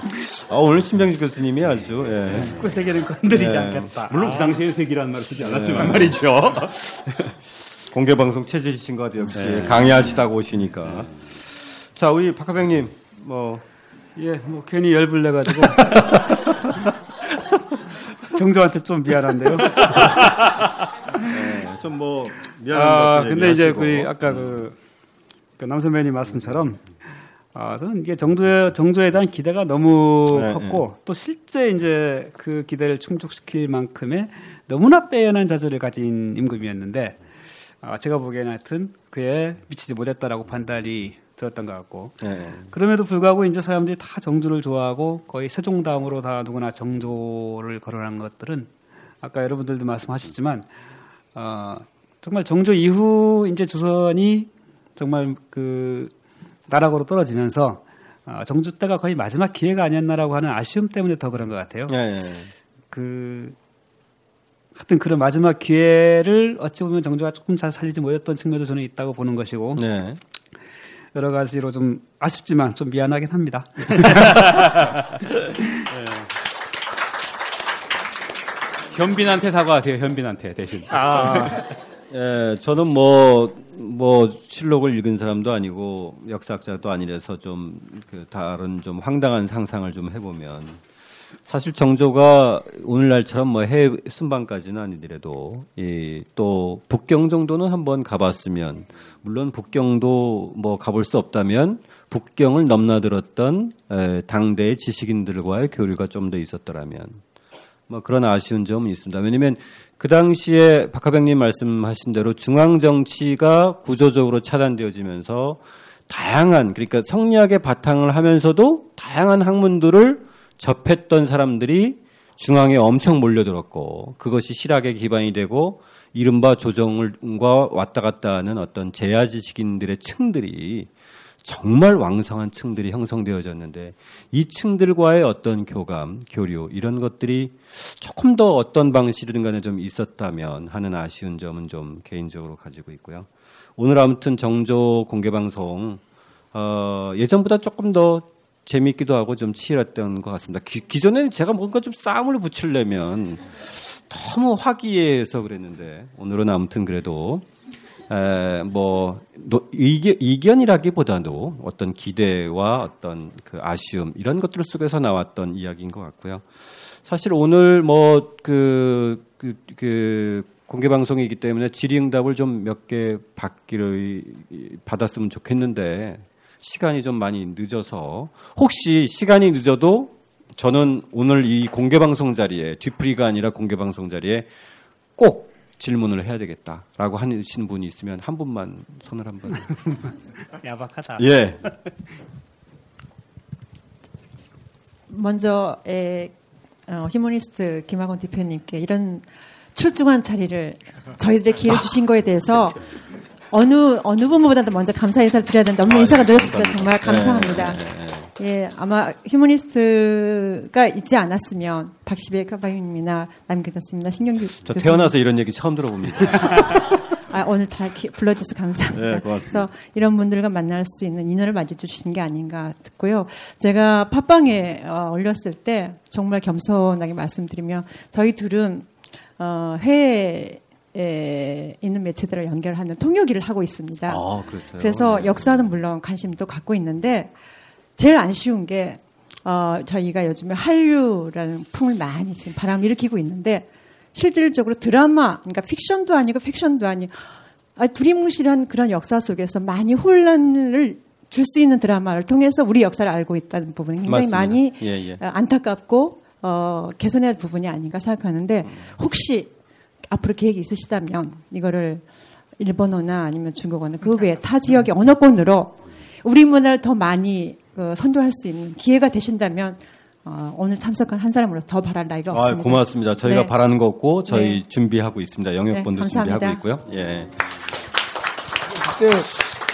아, 오늘 신병지 교수님이 아주 예. 19세기는 건드리지 네. 않겠다. 물론 그 당시에 세기라는 말을 쓰지 않았지만 말이죠. *laughs* 공개 방송 체질이신 것 같아요. 역시 강의하시다고 오시니까. 자, 우리 박하병님 뭐 예, 뭐 괜히 열불 내가지고 *laughs* 정조한테 좀 미안한데요. 네, 좀뭐 미안한 아, 것 근데 이제. 우리 아까 그, 그 남선배님 말씀처럼 아, 저는 이게 정조에, 정조에 대한 기대가 너무 네, 컸고 또 실제 이제 그 기대를 충족시킬 만큼의 너무나 빼어난 자질을 가진 임금이었는데 아, 제가 보기에는 하여튼 그에 미치지 못했다라고 판단이 들었던 것 같고 예. 그럼에도 불구하고 이제 사람들이 다 정조를 좋아하고 거의 세종 다음으로 다 누구나 정조를 거론한 것들은 아까 여러분들도 말씀하셨지만 어, 정말 정조 이후 이제 조선이 정말 그 나락으로 떨어지면서 어, 정조 때가 거의 마지막 기회가 아니었나라고 하는 아쉬움 때문에 더 그런 것 같아요. 예, 예. 그 하여튼 그런 마지막 기회를 어찌 보면 정조가 조금 잘 살리지 못했던 측면도 저는 있다고 보는 것이고 네. 여러 가지로 좀 아쉽지만 좀 미안하긴 합니다. 현빈한테 사과하세요. 현빈한테 대신. 아, 예, 저는 뭐, 뭐, 실록을 읽은 사람도 아니고, 역사학자도 아니라서 좀, 그, 다른 좀 황당한 상상을 좀 해보면, 사실 정조가 오늘날처럼 뭐 해외 순방까지는 아니더라도, 이, 또, 북경 정도는 한번 가봤으면, 물론 북경도 뭐 가볼 수 없다면, 북경을 넘나들었던 에, 당대의 지식인들과의 교류가 좀 더 있었더라면, 뭐 그런 아쉬운 점은 있습니다. 왜냐하면 그 당시에 박하백님 말씀하신 대로 중앙 정치가 구조적으로 차단되어지면서 다양한 그러니까 성리학의 바탕을 하면서도 다양한 학문들을 접했던 사람들이 중앙에 엄청 몰려들었고 그것이 실학의 기반이 되고 이른바 조정과 왔다 갔다 하는 어떤 제야 지식인들의 층들이 정말 왕성한 층들이 형성되어졌는데 이 층들과의 어떤 교감, 교류 이런 것들이 조금 더 어떤 방식이든 간에 좀 있었다면 하는 아쉬운 점은 좀 개인적으로 가지고 있고요. 오늘 아무튼 정조 공개 방송 어, 예전보다 조금 더 재미있기도 하고 좀 치열했던 것 같습니다. 기, 기존에는 제가 뭔가 좀 싸움을 붙이려면 너무 화기애애해서 그랬는데 오늘은 아무튼 그래도 에, 뭐 노- 이견, 이견이라기보다도 어떤 기대와 어떤 그 아쉬움 이런 것들 속에서 나왔던 이야기인 것 같고요. 사실 오늘 뭐그 그, 그 공개 방송이기 때문에 질의응답을 좀 몇 개 받기를 받았으면 좋겠는데 시간이 좀 많이 늦어서 혹시 시간이 늦어도 저는 오늘 이 공개 방송 자리에 뒤풀이가 아니라 공개 방송 자리에 꼭 질문을 해야 되겠다라고 하시는 분이 있으면 한 분만 손을 한번. *laughs* 야박하다. 예. 먼저 에, 어, 휴머니스트 김학원 대표님께 이런 출중한 자리를 저희들의 *laughs* 기회를 주신 거에 대해서 어느 어느 분보다도 먼저 감사 인사를 드려야 되는데 너무 인사가 늦었습니다. 정말 감사합니다. 예, 아마 휴머니스트가 있지 않았으면 박시배 카바님이나 남기덕님이나 신경규 저 태어나서 이런 얘기 처음 들어봅니다. *laughs* 아, 오늘 잘 기- 불러주셔서 감사합니다. 네, 고맙습니다. 그래서 이런 분들과 만날 수 있는 인연을 맞이해주신 게 아닌가 듣고요. 제가 팟빵에 어, 올렸을 때 정말 겸손하게 말씀드리면 저희 둘은 어, 해외 에 있는 매체들을 연결하는 통역 일을 하고 있습니다. 아. 그래서 네. 역사는 물론 관심도 갖고 있는데 제일 아쉬운 게 어, 저희가 요즘에 한류라는 풍을 많이 지금 바람을 일으키고 있는데 실질적으로 드라마, 그러니까 픽션도 아니고 픽션도 아니고 아, 두리뭉실한 그런 역사 속에서 많이 혼란을 줄 수 있는 드라마를 통해서 우리 역사를 알고 있다는 부분이 굉장히 맞습니다. 많이 예, 예. 어, 안타깝고 어, 개선해야 할 부분이 아닌가 생각하는데 혹시 앞으로 계획이 있으시다면 이거를 일본어나 아니면 중국어나 그 외에 타 지역의 언어권으로 우리 문화를 더 많이 어, 선도할 수 있는 기회가 되신다면 어, 오늘 참석한 한 사람으로서 더 바랄 나이가 아, 없습니다. 고맙습니다. 저희가 네. 바라는 거 없고 저희 네. 준비하고 있습니다. 영역본도 네. 준비하고 있고요. 예. 그때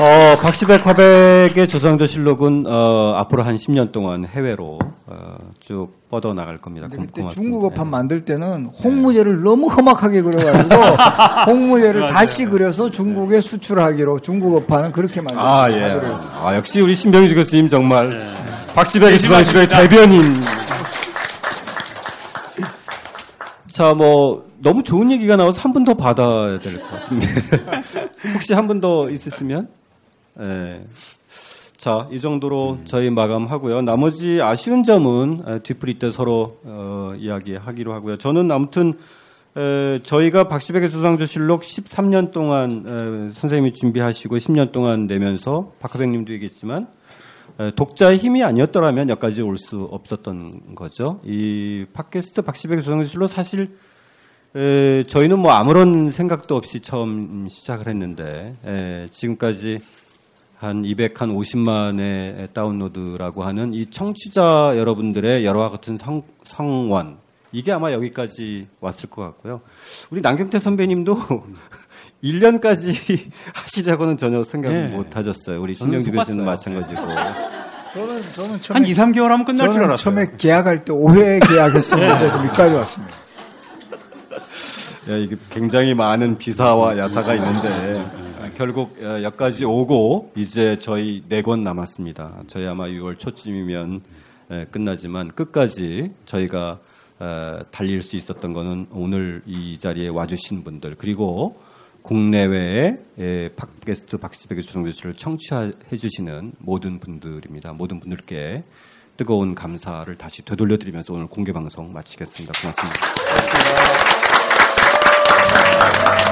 어, 박시백 화백의 조상조실록은 어, 앞으로 한 10년 동안 해외로 어, 쭉 뻗어 나갈 겁니다. 고- 그때. 중국어판 예. 만들 때는 홍무제를 너무 험악하게 그려가지고 *laughs* 홍무제를 다시 그려서 중국에 수출하기로 중국어판은 그렇게 만들었어요. 아, 예. 아, 역시 우리 신병주 교수님 정말 박시백의 조상실록의 대변인. *laughs* 자, 뭐 너무 좋은 얘기가 나와서 한 분 더 받아야 될 것 같은데. *laughs* 혹시 한 분 더 있으시면? 예. 자, 이 정도로 저희 마감하고요. 나머지 아쉬운 점은 에, 뒤풀이 때 서로 어, 이야기하기로 하고요. 저는 아무튼 에, 저희가 박시백의 수상조실록 13년 동안 에, 선생님이 준비하시고 10년 동안 내면서 박하백님도 얘기했지만 에, 독자의 힘이 아니었더라면 여기까지 올 수 없었던 거죠. 이 팟캐스트 박시백의 수상조실록 사실 에, 저희는 뭐 아무런 생각도 없이 처음 시작을 했는데 에, 지금까지 한 200, 한 50만의 다운로드라고 하는 이 청취자 여러분들의 여러와 같은 성, 성원 이게 아마 여기까지 왔을 것 같고요. 우리 남경태 선배님도 *laughs* 1년까지 *laughs* 하시려고는 전혀 생각 네. 못 하셨어요. 우리 신영주 교수는. 마찬가지고. *laughs* 저는 저는 한 처음에 2, 3개월 하면 끝날 줄 저는 알았어요. 처음에 계약할 때 5회 계약했었는데 여기까지 왔습니다. 야, 이게 굉장히 많은 비사와 야사가 있는데 아, 결국 어, 여기까지 오고 이제 저희 네 권 남았습니다. 저희 아마 6월 초쯤이면 에, 끝나지만 끝까지 저희가 어, 달릴 수 있었던 거는 오늘 이 자리에 와주신 분들 그리고 국내외에 에, 팟캐스트 박시백의 주성교수를 청취해 주시는 모든 분들입니다. 모든 분들께 뜨거운 감사를 다시 되돌려드리면서 오늘 공개 방송 마치겠습니다. 고맙습니다. Thank you.